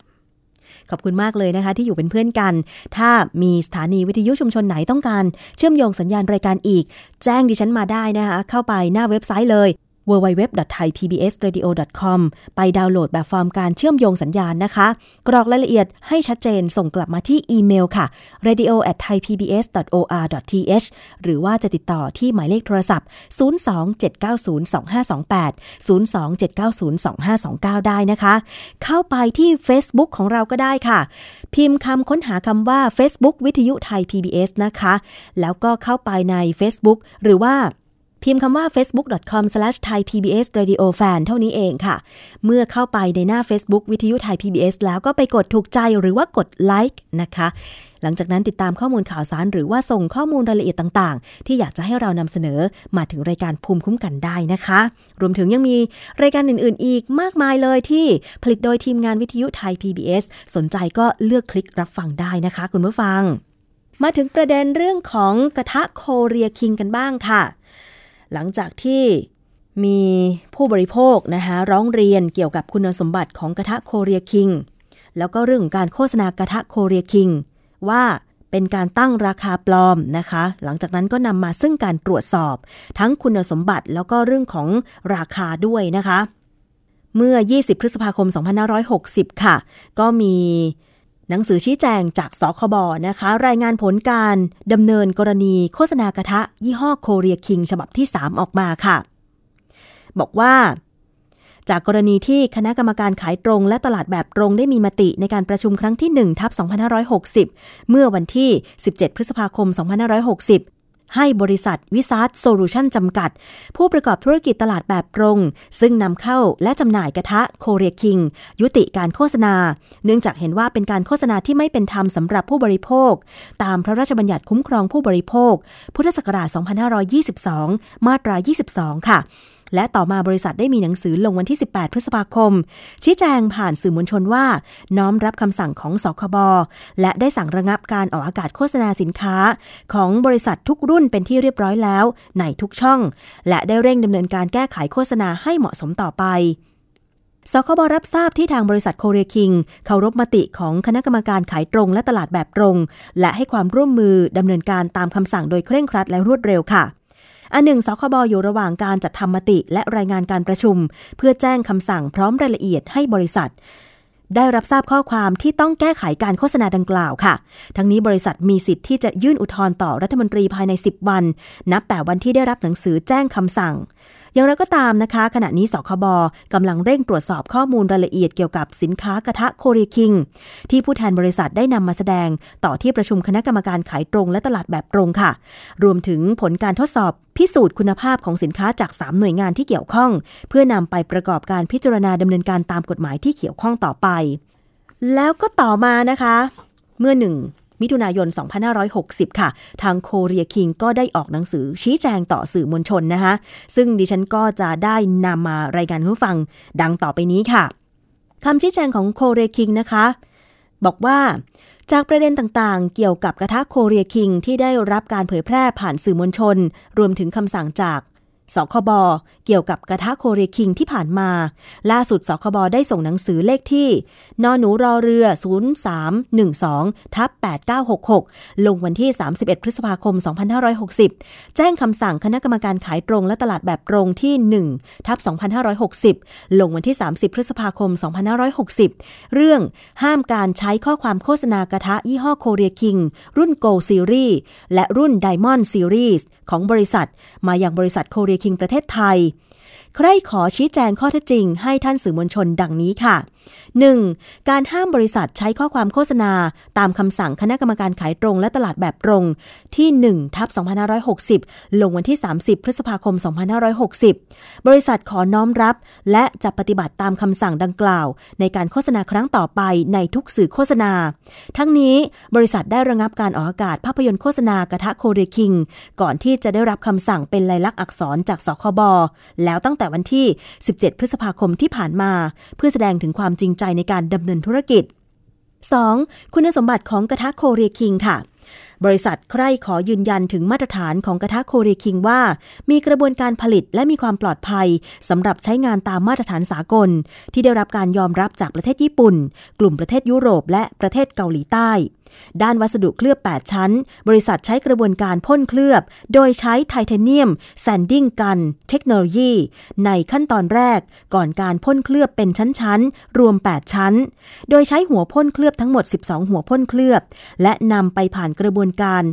ขอบคุณมากเลยนะคะ ที่อยู่เป็นเพื่อนกัน ถ้ามีสถานีวิทยุชุมชนไหนต้องการ เชื่อมโยงสัญญาณรายการอีก แจ้งดิฉันมาได้นะคะ เข้าไปหน้าเว็บไซต์เลย www.thaipbsradio.com ไปดาวน์โหลดแบบฟอร์มการเชื่อมโยงสัญญาณนะคะ กรอกรายละเอียดให้ชัดเจนส่งกลับมาที่อีเมลค่ะ radio@thaipbs.or.th หรือว่าจะติดต่อที่หมายเลขโทรศัพท์ 027902528 027902529 ได้นะคะ เข้าไปที่ Facebook ของเราก็ได้ค่ะ พิมพ์คำค้นหาคำว่า Facebook วิทยุไทย PBS นะคะ แล้วก็เข้าไปใน Facebook หรือว่า พิมพ์คำว่า facebook.com/thaipbsradiofan เท่านี้เองค่ะ เมื่อเข้าไปในหน้า Facebook วิทยุไทย PBS แล้วก็ไปกดถูกใจหรือว่ากดไลค์นะคะ หลังจากนั้นติดตามข้อมูลข่าวสาร หรือว่าส่งข้อมูลรายละเอียดต่าง ๆ ที่อยากจะให้เรานำเสนอมาถึงรายการภูมิคุ้มกันได้นะคะ รวมถึงยังมีรายการอื่น ๆ อีกมากมายเลยที่ผลิตโดยทีมงานวิทยุไทย PBS สนใจก็เลือกคลิกรับฟังได้นะคะ คุณผู้ฟัง มาถึงประเด็นเรื่องของกระทะโคเรียคิงกันบ้างค่ะ หลังจากที่มีผู้บริโภคนะคะร้องเรียนเกี่ยวกับคุณสมบัติของกระทะโคเรียคิงแล้วก็เรื่องของการโฆษณากระทะโคเรียคิงว่าเป็นการตั้งราคาปลอมนะคะ หลังจากนั้นก็นำมาซึ่งการตรวจสอบ ทั้งคุณสมบัติแล้วก็เรื่องของราคาด้วยนะคะ เมื่อ 20 พฤษภาคม 2560 ค่ะ ก็มี หนังสือชี้แจงจากสคบนะคะ รายงานผลการดำเนินกรณีโฆษณากระทะ ยี่ห้อโคเรียคิงฉบับที่ 3 ออกมาค่ะ บอกว่า จากกรณีที่คณะกรรมการขายตรง และตลาดแบบตรงได้มีมติในการประชุมครั้งที่1ทับ2560 เมื่อวันที่ 17 พฤษภาคม 2560 ให้บริษัทวิซาร์ดโซลูชันจำกัด ผู้ประกอบธุรกิจตลาดแบบตรง ซึ่งนำเข้าและจำหน่ายกระทะโคเรียคิง ยุติการโฆษณา เนื่องจากเห็นว่าเป็นการโฆษณาที่ไม่เป็นธรรมสำหรับผู้บริโภค ตามพระราชบัญญัติคุ้มครองผู้บริโภค พุทธศักราช 2522 มาตรา 22 ค่ะ และต่อมาบริษัทได้มีหนังสือลงวันที่ 18 พฤษภาคม ชี้แจงผ่านสื่อมวลชนว่า น้อมรับคำสั่งของสคบและได้สั่งระงับการออกอากาศโฆษณาสินค้า ของบริษัททุกรุ่นเป็นที่เรียบร้อยแล้วในทุกช่อง และได้เร่งดำเนินการแก้ไขโฆษณาให้เหมาะสมต่อไปสคบรับทราบที่ทางบริษัทโคเรียคิงเคารพมติของคณะกรรมการขายตรงและตลาดแบบตรง และให้ความร่วมมือดำเนินการตามคำสั่งโดยเคร่งครัดและรวดเร็วค่ะ อันหนึ่งสคบอยู่ระหว่างการจัดทำมติและรายงานการประชุม เพื่อแจ้งคำสั่งพร้อมรายละเอียดให้บริษัท ได้รับทราบข้อความที่ต้องแก้ไขการโฆษณาดังกล่าวค่ะ ทั้งนี้บริษัทมีสิทธิ์ที่จะยื่นอุทธรณ์ต่อรัฐมนตรีภายใน 10 วัน นับแต่วันที่ได้รับหนังสือแจ้งคำสั่ง อย่างไรก็ตามนะคะ ขณะนี้สคบกำลังเร่งตรวจสอบข้อมูลรายละเอียดเกี่ยวกับสินค้ากระทะโคเรียคิง ที่ผู้แทนบริษัทได้นำมาแสดง ต่อที่ประชุมคณะกรรมการขายตรงและตลาดแบบตรงค่ะ รวมถึงผลการทดสอบพิสูจน์คุณภาพของสินค้าจาก 3 หน่วยงานที่เกี่ยวข้อง เพื่อนำไปประกอบการพิจารณาดำเนินการตามกฎหมายที่เกี่ยวข้องต่อไป แล้วก็ต่อมานะคะ เมื่อหนึ่ง มิถุนายน 2560 ค่ะ ทางโคเรียคิงก็ได้ออกหนังสือชี้แจงต่อสื่อมวลชนนะคะ ซึ่งดิฉันก็จะได้นำมารายงานให้ผู้ฟังดังต่อไปนี้ค่ะคำชี้แจงของโคเรียคิงนะคะ บอกว่าจากประเด็นต่างๆ เกี่ยวกับกระทะโคเรียคิงที่ได้รับการเผยแพร่ผ่านสื่อมวลชน รวมถึงคำสั่งจาก สคบเกี่ยวกับกระทะโคเรคิงที่ผ่านมา ล่าสุดสคบได้ส่งหนังสือเลขที่นหนูรอเรือ 0312ทับ8966 ลงวันที่ 31 พฤษภาคม 2560 แจ้งคำสั่งคณะกรรมการขายตรงและตลาดแบบตรงที่ 1ทับ2560 ลงวันที่ 30 พฤษภาคม 2560 เรื่องห้ามการใช้ข้อความโฆษณากระทะยี่ห้อโคเรียคิงรุ่น Go Series และรุ่น Diamond Series ของบริษัท มาอย่างบริษัทโคเรียคิงประเทศไทย ใครขอชี้แจงข้อเท็จจริงให้ท่านสื่อมวลชนดังนี้ค่ะ 1. การห้ามบริษัทใช้ข้อความโฆษณา ตามคำสั่งคณะกรรมการขายตรงและตลาดแบบตรง ที่1ทับ2560 ลงวันที่ 30 พฤษภาคม 2560 บริษัทขอน้อมรับ และจะปฏิบัติตามคำสั่งดังกล่าว ในการโฆษณาครั้งต่อไปในทุกสื่อโฆษณา ทั้งนี้บริษัทได้ระงับการออกอากาศภาพยนตร์โฆษณากระทะโคเรคิง ก่อนที่จะได้รับคำสั่งเป็นลายลักษณ์อักษรจากสคบแล้วตั้งแต่วันที่ 17 พฤษภาคมที่ผ่านมา เพื่อแสดงถึงความจริงใจในการดำเนินธุรกิจ 2. คุณสมบัติของกระทะโคเรียคิงค่ะ บริษัทใคร่ขอยืนยันถึงมาตรฐานของกระทะโคเรียคิงว่า มีกระบวนการผลิตและมีความปลอดภัยสำหรับใช้งานตามมาตรฐานสากล ที่ได้รับการยอมรับจากประเทศญี่ปุ่น กลุ่มประเทศยุโรปและประเทศเกาหลีใต้ ด้านวัสดุเคลือบ 8 ชั้น บริษัทใช้กระบวนการพ่นเคลือบ โดยใช้ titanium sanding gun technology ในขั้นตอนแรก ก่อนการพ่นเคลือบเป็นชั้นๆ รวม 8 ชั้น โดยใช้หัวพ่นเคลือบทั้งหมด 12 หัวพ่นเคลือบ และนำไปผ่านกระบวนการ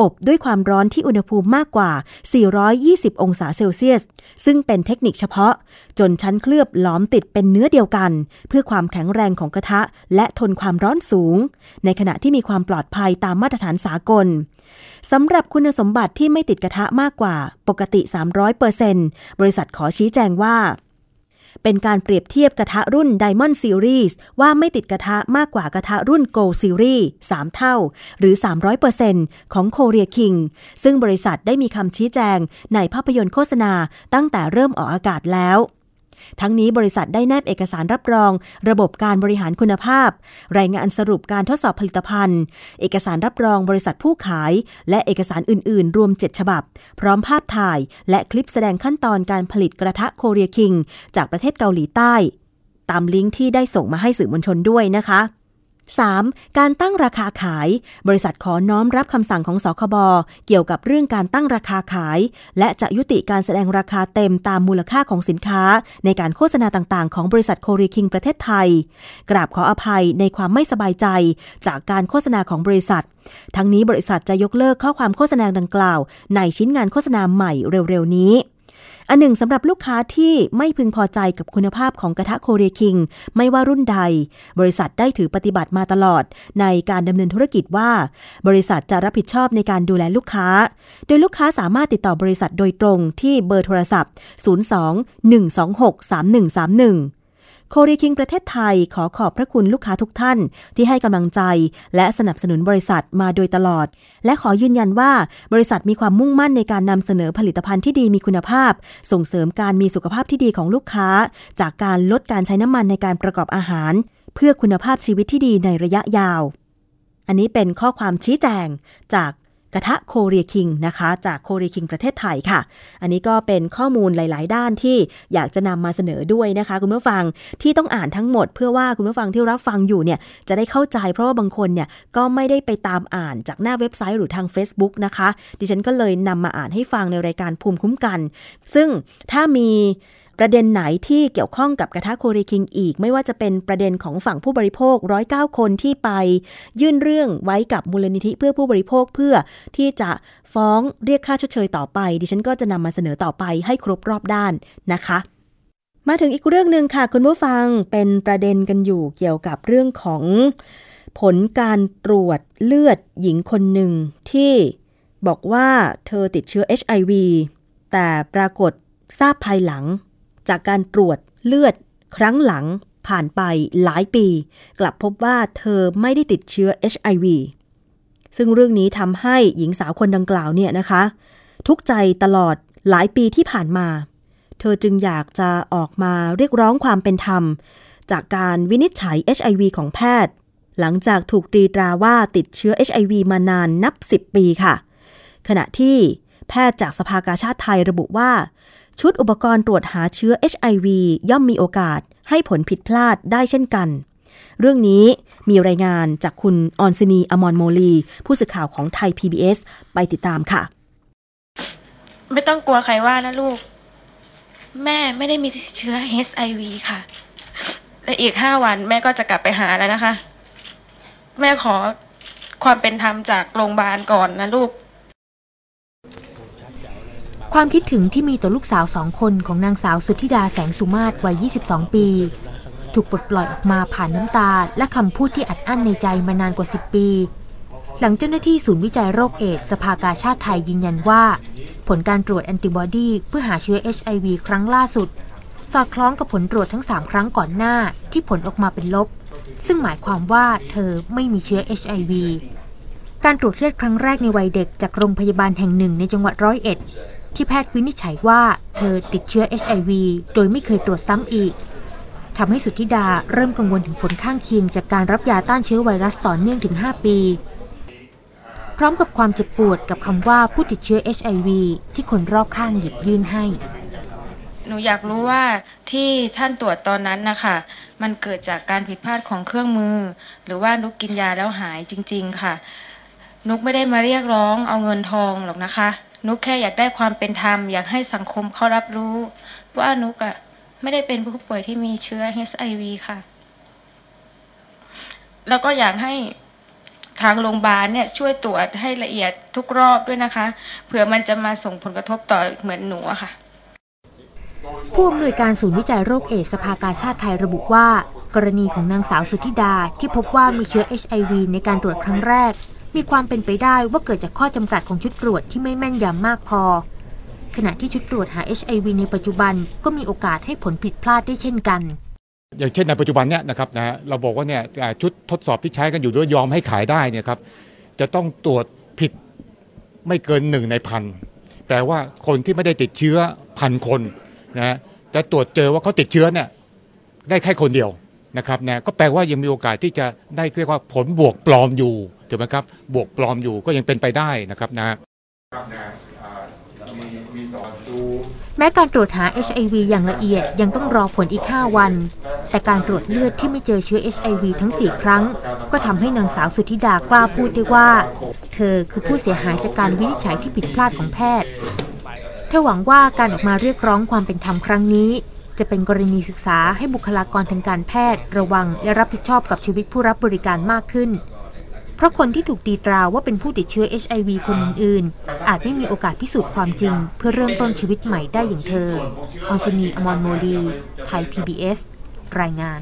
อบด้วยความร้อนที่อุณหภูมิมากกว่า 420 องศาเซลเซียส ซึ่งเป็นเทคนิคเฉพาะ จนชั้นเคลือบหลอมติดเป็นเนื้อเดียวกัน เพื่อความแข็งแรงของกระทะ และทนความร้อนสูง ในขณะที่มีความปลอดภัยตามมาตรฐานสากลสำหรับคุณสมบัติที่ไม่ติดกระทะมากกว่าปกติ 300%บริษัทขอชี้แจงว่า เป็นการเปรียบเทียบกระทะรุ่น Diamond Series ว่าไม่ติดกระทะมากกว่ากระทะรุ่น Gold Series 3 เท่า หรือ 300%ของ Korea King ซึ่งบริษัทได้มีคำชี้แจงในภาพยนตร์โฆษณาตั้งแต่เริ่มออกอากาศแล้ว ทั้งนี้บริษัทได้แนบเอกสารรับรอง ระบบการบริหารคุณภาพ รายงานสรุปการทดสอบผลิตภัณฑ์ เอกสารรับรองบริษัทผู้ขาย และเอกสารอื่น ๆ รวม 7 ฉบับ พร้อมภาพถ่าย และคลิปแสดงขั้นตอนการผลิตกระทะโคเรียคิง จากประเทศเกาหลีใต้ ตามลิงก์ที่ได้ส่งมาให้สื่อมวลชนด้วยนะคะ 3. การตั้งราคาขาย บริษัทขอน้อมรับคำสั่งของสคบเกี่ยวกับเรื่องการตั้งราคาขาย และจะยุติการแสดงราคาเต็มตามมูลค่าของสินค้า ในการโฆษณาต่างๆ ของบริษัทโคเรียคิงประเทศไทย กราบขออภัยในความไม่สบายใจ จากการโฆษณาของบริษัท ทั้งนี้บริษัทจะยกเลิกข้อความโฆษณาดังกล่าว ในชิ้นงานโฆษณาใหม่เร็วๆนี้ อันหนึ่งสำหรับลูกค้าที่ไม่พึงพอใจกับคุณภาพของกระทะโคเรียคิง ไม่ว่ารุ่นใด บริษัทได้ถือปฏิบัติมาตลอด ในการดำเนินธุรกิจว่า บริษัทจะรับผิดชอบในการดูแลลูกค้า โดยลูกค้าสามารถติดต่อบริษัทโดยตรงที่เบอร์โทรศัพท์ 02 126 3131 โคเรียคิงประเทศไทยขอขอบพระคุณลูกค้าทุกท่าน ที่ให้กำลังใจ และสนับสนุนบริษัทมาโดยตลอด และขอยืนยันว่าบริษัทมีความมุ่งมั่นในการนำเสนอผลิตภัณฑ์ที่ดีมีคุณภาพ ส่งเสริมการมีสุขภาพที่ดีของลูกค้า จากการลดการใช้น้ำมันในการประกอบอาหาร เพื่อคุณภาพชีวิตที่ดีในระยะยาว อันนี้เป็นข้อความชี้แจงจาก กระทะโคเรียคิงนะคะ จากโคเรียคิงประเทศไทยค่ะ อันนี้ก็เป็นข้อมูลหลาย ๆ ด้านที่อยากจะนำมาเสนอด้วยนะคะ คุณผู้ฟังที่ต้องอ่านทั้งหมด เพื่อว่าคุณผู้ฟังที่รับฟังอยู่เนี่ยจะได้เข้าใจเพราะว่าบางคนเนี่ยก็ไม่ได้ไปตามอ่านจากหน้าเว็บไซต์หรือทาง Facebook นะคะ ดิฉันก็เลยนำมาอ่านให้ฟังในรายการภูมิคุ้มกัน ซึ่งถ้ามี ประเด็นไหนที่เกี่ยวข้องกับกระทะโคเรียคิงอีก ไม่ว่าจะเป็นประเด็นของฝั่งผู้บริโภค 109 คนที่ไป ยื่นเรื่องไว้กับมูลนิธิเพื่อผู้บริโภคเพื่อที่จะฟ้องเรียกค่าชดเชยต่อไป ดิฉันก็จะนำมาเสนอต่อไปให้ครบรอบด้านนะคะมาถึงอีกเรื่องหนึ่งค่ะ คุณผู้ฟังเป็นประเด็นกันอยู่เกี่ยวกับเรื่องของผลการตรวจเลือดหญิงคนหนึ่งที่บอกว่าเธอติดเชื้อ HIV แต่ปรากฏทราบภายหลัง จากการตรวจเลือดครั้งหลังผ่านไปหลายปี กลับพบว่าเธอไม่ได้ติดเชื้อ HIV ซึ่งเรื่องนี้ทำให้หญิงสาวคนดังกล่าวเนี่ยนะคะ ทุกใจตลอดหลายปีที่ผ่านมา เธอจึงอยากจะออกมาเรียกร้องความเป็นธรรม จากการวินิจฉัย HIV ของแพทย์ หลังจากถูกตีตราว่าติดเชื้อ HIV มานานนับ 10 ปีค่ะ ขณะที่แพทย์จากสภากาชาติไทยระบุว่า ชุดอุปกรณ์ตรวจหาเชื้อ HIV ย่อมมีโอกาสให้ผลผิดพลาดได้เช่นกัน เรื่องนี้มีรายงานจากคุณออนซินีอมรโมลี ผู้สื่อข่าวของไทย PBS ไปติดตามค่ะ ไม่ต้องกลัวใครว่านะลูก แม่ไม่ได้มีเชื้อ HIV ค่ะ และอีกห้าวันแม่ก็จะกลับไปหาแล้วนะคะ แม่ขอความเป็นธรรมจากโรงพยาบาลก่อนนะลูก ความคิดถึงที่มีต่อลูกสาวสองคนของนางสาวสุธิดาแสงสุมาศวัย 22 ปี ถูกปลดปล่อยออกมาผ่านน้ำตา และคำพูดที่อัดอั้นในใจมานานกว่า 10 ปี หลังเจ้าหน้าที่ศูนย์วิจัยโรคเอดส์สภากาชาติไทยยืนยันว่า ผลการตรวจแอนติบอดีเพื่อหาเชื้อ HIV ครั้งล่าสุด สอดคล้องกับผลตรวจทั้ง 3 ครั้งก่อนหน้าที่ผลออกมาเป็นลบ ซึ่งหมายความว่าเธอไม่มีเชื้อ HIV การตรวจเลือดครั้งแรกในวัยเด็กจากโรงพยาบาลแห่งหนึ่งในจังหวัดร้อยเอ็ด ที่แพทย์วินิจฉัยว่าเธอติดเชื้อ HIV โดยไม่เคยตรวจซ้ำอีกทำให้สุทธิดาเริ่มกังวลถึงผลข้างเคียงจากการรับยาต้านเชื้อไวรัสต่อเนื่องถึง 5 ปี พร้อมกับความเจ็บปวดกับคำว่าผู้ติดเชื้อ HIV ที่คนรอบข้างหยิบยื่นให้ หนูอยากรู้ว่าที่ท่านตรวจตอนนั้นนะคะมันเกิดจากการผิดพลาดของเครื่องมือ หรือว่านุกกินยาแล้วหายจริง ๆ ค่ะ นุกไม่ได้มาเรียกร้องเอาเงินทองหรอกนะคะ นุกแค่อยากได้ความเป็นธรรม อยากให้สังคมเขารับรู้ ว่านุกอะไม่ได้เป็นผู้ป่วยที่มีเชื้อ HIV ค่ะ แล้วก็อยากให้ทางโรงพยาบาลเนี่ยช่วยตรวจให้ละเอียดทุกรอบด้วยนะคะ เผื่อมันจะมาส่งผลกระทบต่อเหมือนหนูอะค่ะ ผู้อำนวยการศูนย์วิจัยโรคเอดส์สภากาชาติไทยระบุว่า กรณีของนางสาวสุธิดาที่พบว่ามีเชื้อ HIV ในการตรวจครั้งแรก มีความเป็นไปได้ว่าเกิดจากข้อจำกัดของชุดตรวจที่ไม่แม่นยำมากพอ ขณะที่ชุดตรวจหา HIV ในปัจจุบันก็มีโอกาสให้ผลผิดพลาดได้เช่นกัน อย่างเช่นในปัจจุบันเนี่ยนะครับนะเราบอกว่าเนี่ยชุดทดสอบที่ใช้กันอยู่ด้วยยอมให้ขายได้เนี่ยครับจะต้องตรวจผิดไม่เกินหนึ่งในพันแปลว่าคนที่ไม่ได้ติดเชื้อพันคนนะแต่ตรวจเจอว่าเขาติดเชื้อเนี่ยได้แค่คนเดียวนะครับนะก็แปลว่ายังมีโอกาสที่จะได้เรียกว่าผลบวกปลอมอยู่ ถูกไหมครับบวกปลอมอยู่ก็ยังเป็นไปได้นะครับนะแม้การตรวจหา HIV อย่างละเอียดยังต้องรอผลอีก 5 วัน แต่การตรวจเลือดที่ไม่เจอเชื้อ HIV ทั้ง 4 ครั้ง ก็ทำให้นางสาวสุทธิดากล้าพูดได้ว่า เธอคือผู้เสียหายจากการวินิจฉัยที่ผิดพลาดของแพทย์ เธอหวังว่าการออกมาเรียกร้องความเป็นธรรมครั้งนี้ จะเป็นกรณีศึกษาให้บุคลากรทางการแพทย์ ระวังและรับผิดชอบกับชีวิตผู้รับบริการมากขึ้น เพราะคนที่ถูกตีตราว่าเป็นผู้ติดเชื้อ HIV คนอื่นๆ อาจไม่มีโอกาสพิสูจน์ความจริง เพื่อเริ่มต้นชีวิตใหม่ได้อย่างเธอ ออนซนี อมรโมลี ไทย PBS รายงาน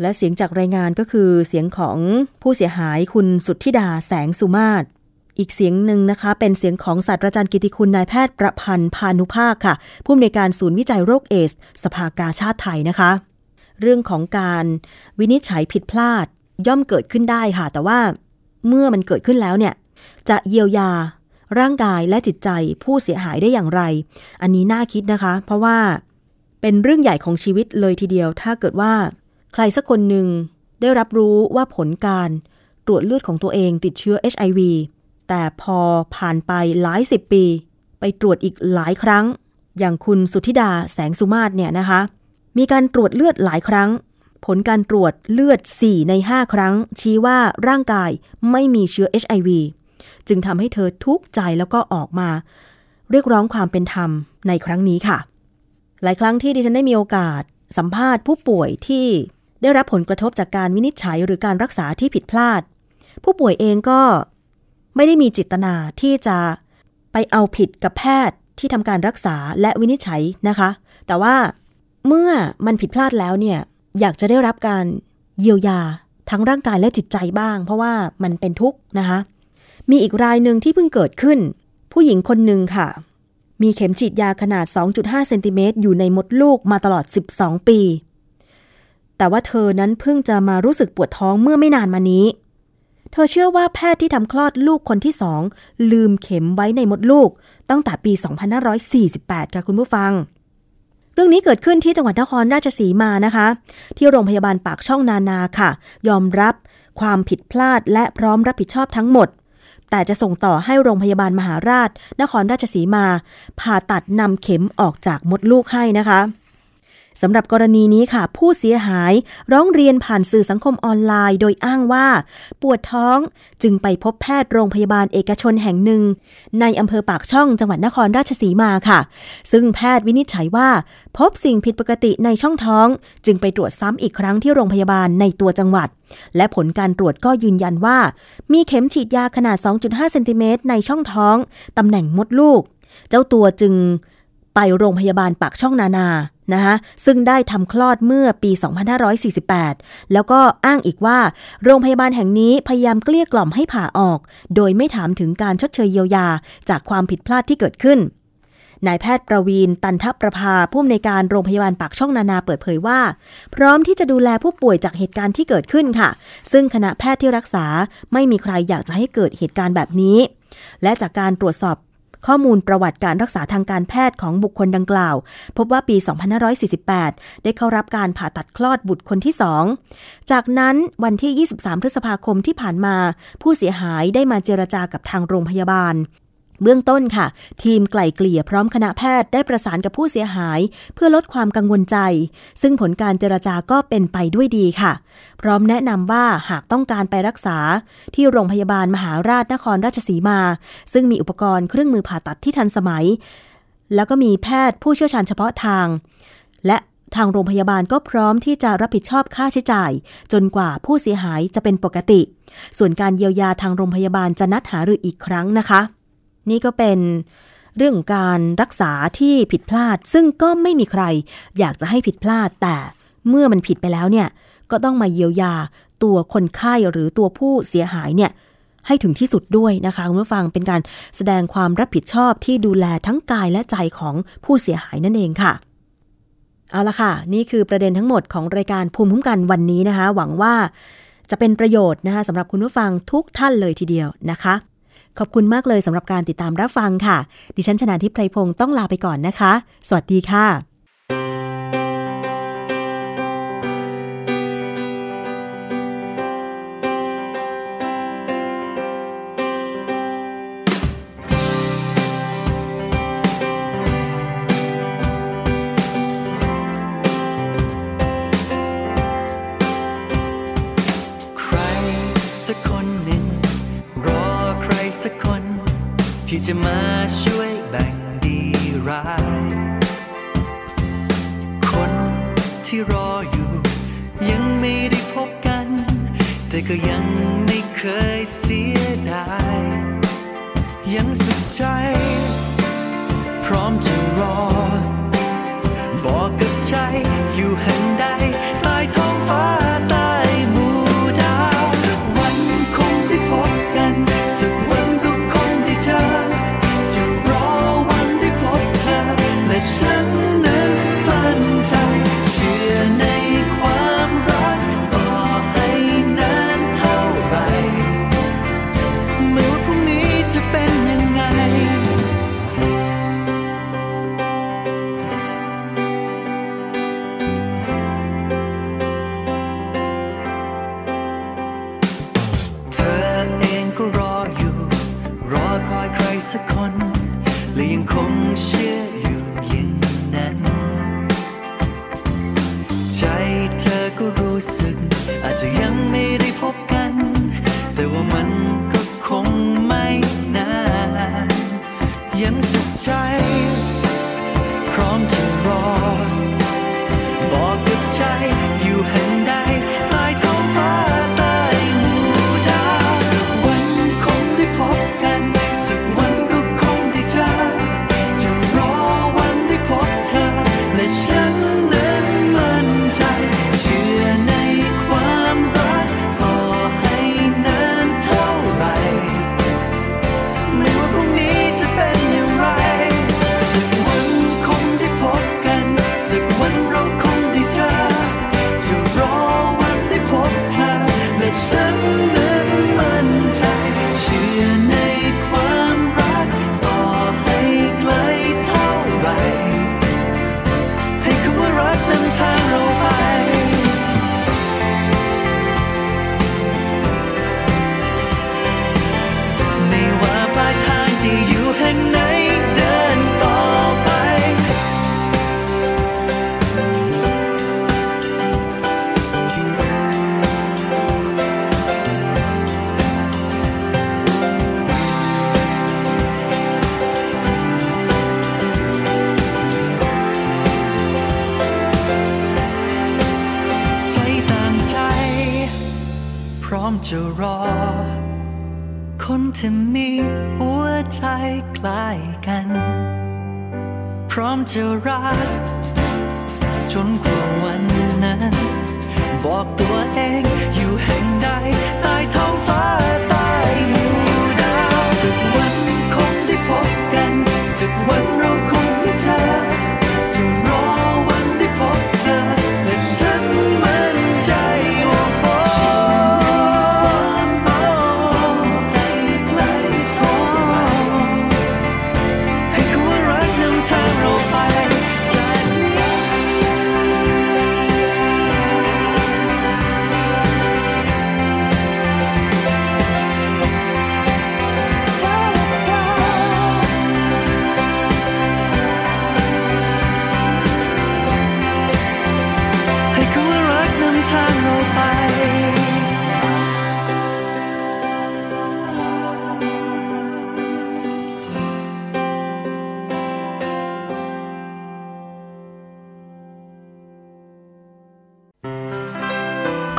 และเสียงจากรายงานก็คือเสียงของผู้เสียหายคุณสุทธิดาแสงสุมาศอีกเสียงหนึ่งนะคะ เป็นเสียงของศาสตราจารย์กิติคุณนายแพทย์ประพันธ์พานุภาคค่ะ ผู้อำนวยการศูนย์วิจัยโรคเอส สภากาชาติไทยนะคะ เรื่องของการวินิจฉัยผิดพลาดย่อมเกิดขึ้นได้ค่ะ แต่ว่าเมื่อมันเกิดขึ้นแล้วเนี่ย จะเยียวยาร่างกายและจิตใจผู้เสียหายได้อย่างไร อันนี้น่าคิดนะคะ เพราะว่าเป็นเรื่องใหญ่ของชีวิตเลยทีเดียว ถ้าเกิดว่า ใครสักคนหนึ่งได้รับรู้ว่าผลการตรวจเลือดของตัวเองติดเชื้อ HIV แต่พอผ่านไปหลายสิบปี ไปตรวจอีกหลายครั้ง อย่างคุณสุธิดาแสงสุมาศเนี่ยนะคะ มีการตรวจเลือดหลายครั้ง ผลการตรวจเลือด 4 ใน 5 ครั้ง ชี้ว่าร่างกายไม่มีเชื้อ HIV จึงทำให้เธอทุกข์ใจแล้วก็ออกมา เรียกร้องความเป็นธรรมในครั้งนี้ค่ะ หลายครั้งที่ดิฉันได้มีโอกาส สัมภาษณ์ผู้ป่วยที่ได้รับผลกระทบจากการวินิจฉัยหรือการรักษาที่ผิดพลาด ผู้ป่วยเองก็ไม่ได้มีจิตนาที่จะไปเอาผิดกับแพทย์ที่ทำการรักษาและวินิจฉัยนะคะ แต่ว่า เมื่อมันผิดพลาดแล้วเนี่ยอยากจะได้รับการเยียวยาทั้งร่างกายและจิตใจบ้าง เพราะว่ามันเป็นทุกข์นะคะ มีอีกรายหนึ่งที่เพิ่งเกิดขึ้น ผู้หญิงคนหนึ่งค่ะ มีเข็มฉีดยาขนาด 2.5 เซนติเมตรอยู่ในมดลูกมาตลอด 12 ปี แต่ว่าเธอนั้นเพิ่งจะมารู้สึกปวดท้องเมื่อไม่นานมานี้ เธอเชื่อว่าแพทย์ที่ทำคลอดลูกคนที่สองลืมเข็มไว้ในมดลูกตั้งแต่ปี 2548 ค่ะคุณผู้ฟังเรื่องนี้เกิดขึ้นที่จังหวัดนครราชสีมานะคะ ที่โรงพยาบาลปากช่องนานาค่ะ ยอมรับความผิดพลาดและพร้อมรับผิดชอบทั้งหมด แต่จะส่งต่อให้โรงพยาบาลมหาราช นครราชสีมา ผ่าตัดนำเข็มออกจากมดลูกให้นะคะ สำหรับกรณีนี้ค่ะ ผู้เสียหายร้องเรียนผ่านสื่อสังคมออนไลน์ โดยอ้างว่า ปวดท้องจึงไปพบแพทย์โรงพยาบาลเอกชนแห่งหนึ่ง ในอำเภอปากช่องจังหวัดนครราชสีมาค่ะ ซึ่งแพทย์วินิจฉัยว่า พบสิ่งผิดปกติในช่องท้อง จึงไปตรวจซ้ำอีกครั้งที่โรงพยาบาลในตัวจังหวัด และผลการตรวจก็ยืนยันว่า มีเข็มฉีดยาขนาด 2.5 เซนติเมตรในช่องท้องตำแหน่งมดลูก เจ้าตัวจึง ไปโรงพยาบาลปากช่องนานานะคะซึ่งได้ทำคลอดเมื่อปี 2548 แล้วก็อ้างอีกว่า โรงพยาบาลแห่งนี้พยายามเกลี้ยกล่อมให้ผ่าออก โดยไม่ถามถึงการชดเชยเยียวยา จากความผิดพลาดที่เกิดขึ้นนายแพทย์ประวีนตันทประภาผู้อำนวยการโรงพยาบาลปากช่องนานาเปิดเผยว่า พร้อมที่จะดูแลผู้ป่วยจากเหตุการณ์ที่เกิดขึ้นค่ะ ซึ่งคณะแพทย์ที่รักษาไม่มีใครอยากจะให้เกิดเหตุการณ์แบบนี้ และจากการตรวจสอบ ข้อมูลประวัติการรักษาทางการแพทย์ของบุคคลดังกล่าว พบว่าปี 2548 ได้เข้ารับการผ่าตัดคลอดบุตรคนที่สองจากนั้นวันที่ 23 พฤษภาคมที่ผ่านมา ผู้เสียหายได้มาเจรจากับทางโรงพยาบาล เบื้องต้นค่ะ ทีมไกล่เกลี่ยพร้อมคณะแพทย์ได้ประสานกับผู้เสียหาย เพื่อลดความกังวลใจ ซึ่งผลการเจรจาก็เป็นไปด้วยดีค่ะ พร้อมแนะนำว่าหากต้องการไปรักษา ที่โรงพยาบาลมหาราชนครราชสีมา ซึ่งมีอุปกรณ์เครื่องมือผ่าตัดที่ทันสมัย แล้วก็มีแพทย์ผู้เชี่ยวชาญเฉพาะทาง และทางโรงพยาบาลก็พร้อมที่จะรับผิดชอบค่าใช้จ่าย จนกว่าผู้เสียหายจะเป็นปกติ ส่วนการเยียวยาทางโรงพยาบาลจะนัดหารืออีกครั้งนะคะ นี่ก็เป็นเรื่องการรักษาที่ผิดพลาด ซึ่งก็ไม่มีใครอยากจะให้ผิดพลาด แต่เมื่อมันผิดไปแล้วเนี่ยก็ต้องมาเยียวยาตัวคนไข้หรือตัวผู้เสียหายเนี่ยให้ถึงที่สุดด้วยนะคะคุณผู้ฟังเป็นการแสดงความรับผิดชอบที่ดูแลทั้งกายและใจของผู้เสียหายนั่นเองค่ะ เอาละค่ะ นี่คือประเด็นทั้งหมดของรายการภูมิคุ้มกันวันนี้นะคะ หวังว่าจะเป็นประโยชน์นะคะสำหรับคุณผู้ฟังทุกท่านเลยทีเดียวนะคะ ขอบคุณมากเลยสำหรับการติดตามรับฟังค่ะ ดิฉันชนะทิพไพรพงศ์ต้องลาไปก่อนนะคะ สวัสดีค่ะ จะมาช่วยแบ่งดีร้าย คนที่รออยู่ ยังไม่ได้พบกัน แต่ก็ยังไม่เคยเสียดาย ยังสุดใจ พร้อมจะรอ บอกกับใจอยู่แห่งใดใต้ท้องฟ้าต้ห และฉันนั้นมั่นใจเชื่อในความรักต่อให้นานเท่าไหร่ไม่ว่าพรุ่งนี้จะเป็นยังไง เธอเองก็รออยู่ รอคอยใครสักคน จะรอ คนที่มีหัวใจใกล้กัน พร้อมจะรัก จนกว่าวันนั้น บอกตัวเองอยู่แห่งใดใต้ท้องฟ้า